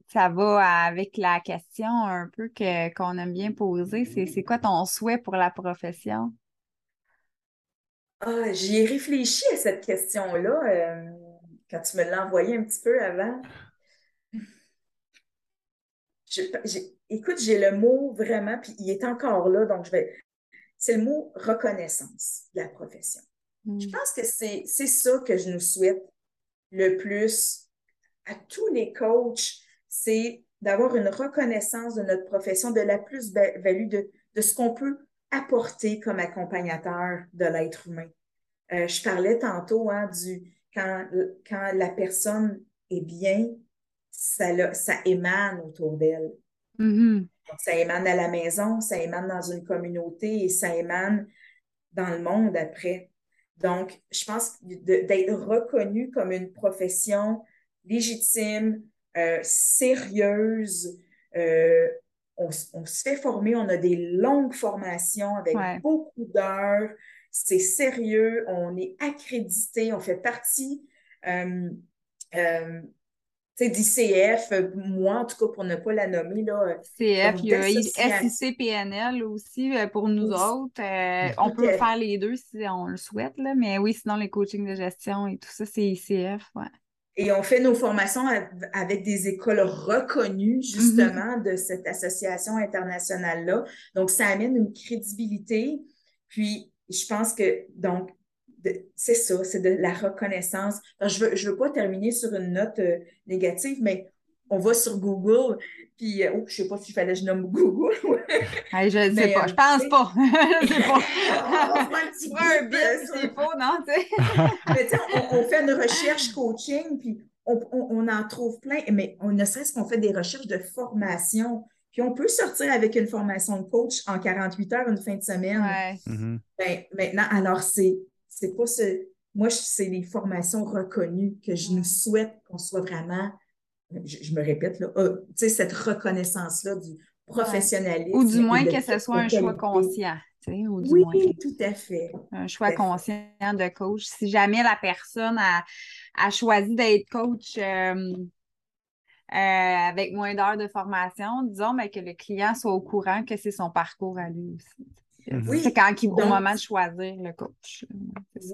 Speaker 2: ça va avec la question un peu que, qu'on aime bien poser. C'est, quoi ton souhait pour la profession?
Speaker 3: Ah, j'y ai réfléchi à cette question-là euh, quand tu me l'as envoyé un petit peu avant. Écoute, j'ai le mot vraiment, puis il est encore là, donc je vais. C'est le mot reconnaissance de la profession. Je mm. pense que c'est ça que je nous souhaite le plus à tous les coachs, c'est d'avoir une reconnaissance de notre profession, de la plus-value de, de ce qu'on peut apporter comme accompagnateur de l'être humain. Euh, je parlais tantôt hein, du quand, quand la personne est bien, ça, ça émane autour d'elle.
Speaker 2: Mm-hmm.
Speaker 3: Ça émane à la maison, ça émane dans une communauté et ça émane dans le monde après. Donc, je pense d'être reconnu comme une profession légitime, euh, sérieuse, euh, on, se fait former, on a des longues formations avec beaucoup d'heures, c'est sérieux, on est accrédité, on fait partie euh, d'ICF, moi en tout cas pour ne pas la nommer. Là,
Speaker 2: CF, il y a SICPNL aussi euh, pour nous autres. Euh, on peut faire les deux si on le souhaite, là, mais oui, sinon les coachings de gestion et tout ça, c'est ICF. Ouais.
Speaker 3: Et on fait nos formations avec des écoles reconnues, mm-hmm. justement, de cette association internationale-là. Donc, ça amène une crédibilité. Puis, je pense que, donc, c'est ça, c'est de la reconnaissance. je ne veux, je veux pas terminer sur une note euh, négative, mais on va sur Google, puis euh, oh, je ne sais pas s'il fallait que je nomme *laughs* Google.
Speaker 2: je ne sais pas, je pense pas. *laughs* je sais pas. *laughs* on un petit un bit, c'est faux, non?
Speaker 3: mais tu sais, on, fait une recherche coaching, puis on, on, en trouve plein, mais on, ne serait-ce qu'on fait des recherches de formation. Puis on peut sortir avec une formation de coach en 48 heures, une fin de semaine.
Speaker 2: Ouais.
Speaker 1: Mm-hmm.
Speaker 3: Ben, maintenant, alors c'est c'est pas ce. Moi, c'est les formations reconnues que je nous souhaite qu'on soit vraiment, je, me répète, là, euh, tu sais, cette reconnaissance-là du professionnalisme.
Speaker 2: Ou du moins que ce soit un choix conscient. Ou du
Speaker 3: oui, tout à fait.
Speaker 2: Un choix conscient de coach. Si jamais la personne a, a choisi d'être coach euh, euh, avec moins d'heures de formation, disons mais que le client soit au courant que c'est son parcours à lui aussi. Mhm. c'est quand il est au moment de choisir le coach.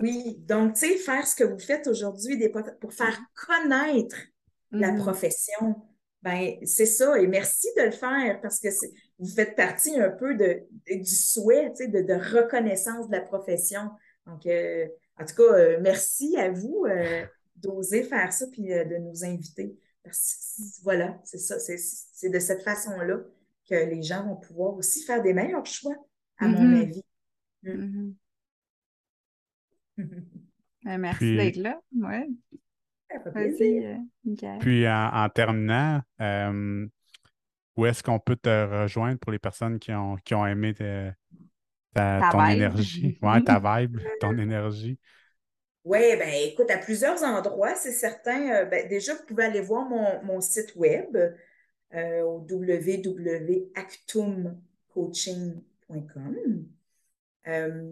Speaker 3: Oui, donc, tu sais, faire ce que vous faites aujourd'hui pour faire connaître la mhm. profession, ben c'est ça. Et merci de le faire parce que vous faites partie un peu de, du souhait, tu sais, de, reconnaissance de la profession. Donc, euh, en tout cas, euh, merci à vous euh, d'oser faire ça puis de nous inviter. voilà, c'est ça, c'est de cette façon-là que les gens vont pouvoir aussi faire des meilleurs choix à mon mm-hmm. avis. Mm.
Speaker 2: Mm-hmm. *laughs* Ben, merci d'être là. Ouais.
Speaker 1: Euh, Puis en, terminant, euh, où est-ce qu'on peut te rejoindre pour les personnes qui ont, qui ont aimé ta, ton énergie? *laughs* Ouais, ta vibe, ton énergie.
Speaker 3: Oui, ben écoute, à plusieurs endroits, c'est certain. Euh, ben, déjà, vous pouvez aller voir mon, mon site web au www.actumcoaching.com euh,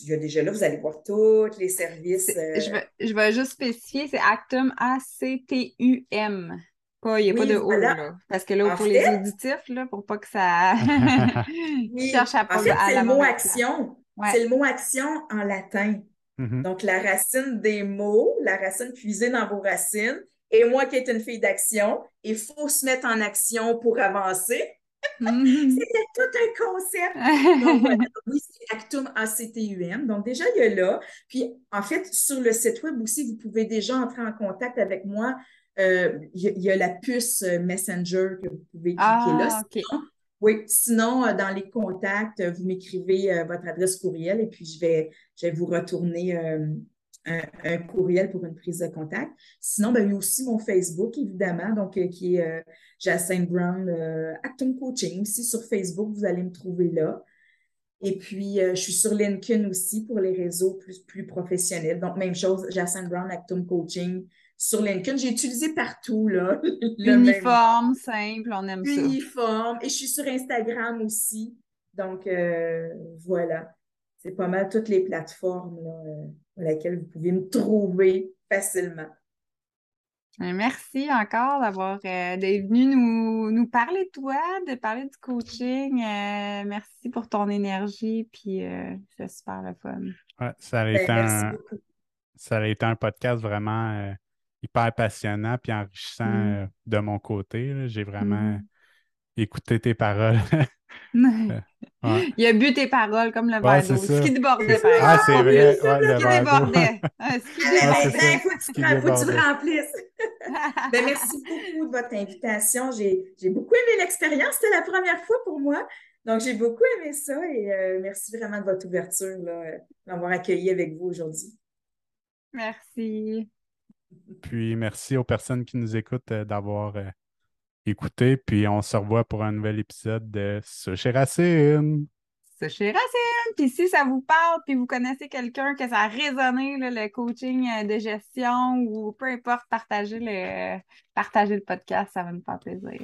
Speaker 3: il y a déjà là, vous allez voir tous les services.
Speaker 2: Euh, je, vais, je, vais, juste spécifier, c'est Actum, A-C-T-U-M. Pas, il n'y a pas de O, là. Parce que là, pour les auditifs, là, pour pas que ça *laughs* *laughs*
Speaker 3: cherche à En fait, c'est le mot action. C'est le mot action en latin.
Speaker 1: Mm-hmm.
Speaker 3: Donc, la racine des mots, la racine puisée dans vos racines. Et moi qui est une fille d'action, il faut se mettre en action pour avancer. Mm-hmm. C'était tout un concept. *laughs* Donc, oui, c'est Actum, A-C-T-U-M. Donc, déjà, il y a là. Puis, en fait, sur le site web aussi, vous pouvez déjà entrer en contact avec moi. Euh, il y, a la puce Messenger que vous pouvez cliquer là. Ah, oui, sinon, euh, dans les contacts, vous m'écrivez votre adresse courriel et puis je vais, je vais vous retourner un, courriel pour une prise de contact. Sinon, ben, il y a aussi mon Facebook, évidemment, donc euh, qui est euh, Jacinthe Brown euh, Actum Coaching. Aussi sur Facebook, vous allez me trouver là. Et puis, je suis sur LinkedIn aussi pour les réseaux plus, plus professionnels. Donc, même chose, Jacinthe Brown Actum Coaching sur LinkedIn. J'ai utilisé partout, là. *laughs*
Speaker 2: Uniforme, simple, on aime
Speaker 3: ça. Uniforme. Et je suis sur Instagram aussi. Donc, voilà. C'est pas mal toutes les plateformes, là laquelle vous pouvez me trouver facilement.
Speaker 2: Merci encore d'avoir euh, d'être venu nous, nous, parler de toi, de parler du coaching. Euh, merci pour ton énergie, puis euh, c'est super le fun.
Speaker 1: ça, a été ben, un, ça a été un podcast vraiment hyper passionnant puis enrichissant mm. de mon côté. J'ai vraiment mm. Écouté tes paroles *laughs*
Speaker 2: Il a bu tes paroles comme le verre d'eau. Ce qui débordait.
Speaker 1: Ah, c'est vrai.
Speaker 2: ce qui débordait.
Speaker 3: Il faut que tu le remplisses. *laughs* ben, merci beaucoup de votre invitation. J'ai beaucoup aimé l'expérience. C'était la première fois pour moi. Donc, j'ai beaucoup aimé ça et euh, merci vraiment de votre ouverture, d'avoir accueilli avec vous aujourd'hui.
Speaker 2: Merci.
Speaker 1: Puis, merci aux personnes qui nous écoutent euh, d'avoir euh, écoutez, puis on se revoit pour un nouvel épisode de chez Racine.
Speaker 2: Chez Racine! Puis si ça vous parle, puis vous connaissez quelqu'un que ça a résonné, le coaching euh, de gestion ou peu importe, partagez le, partagez le podcast, ça va nous faire plaisir.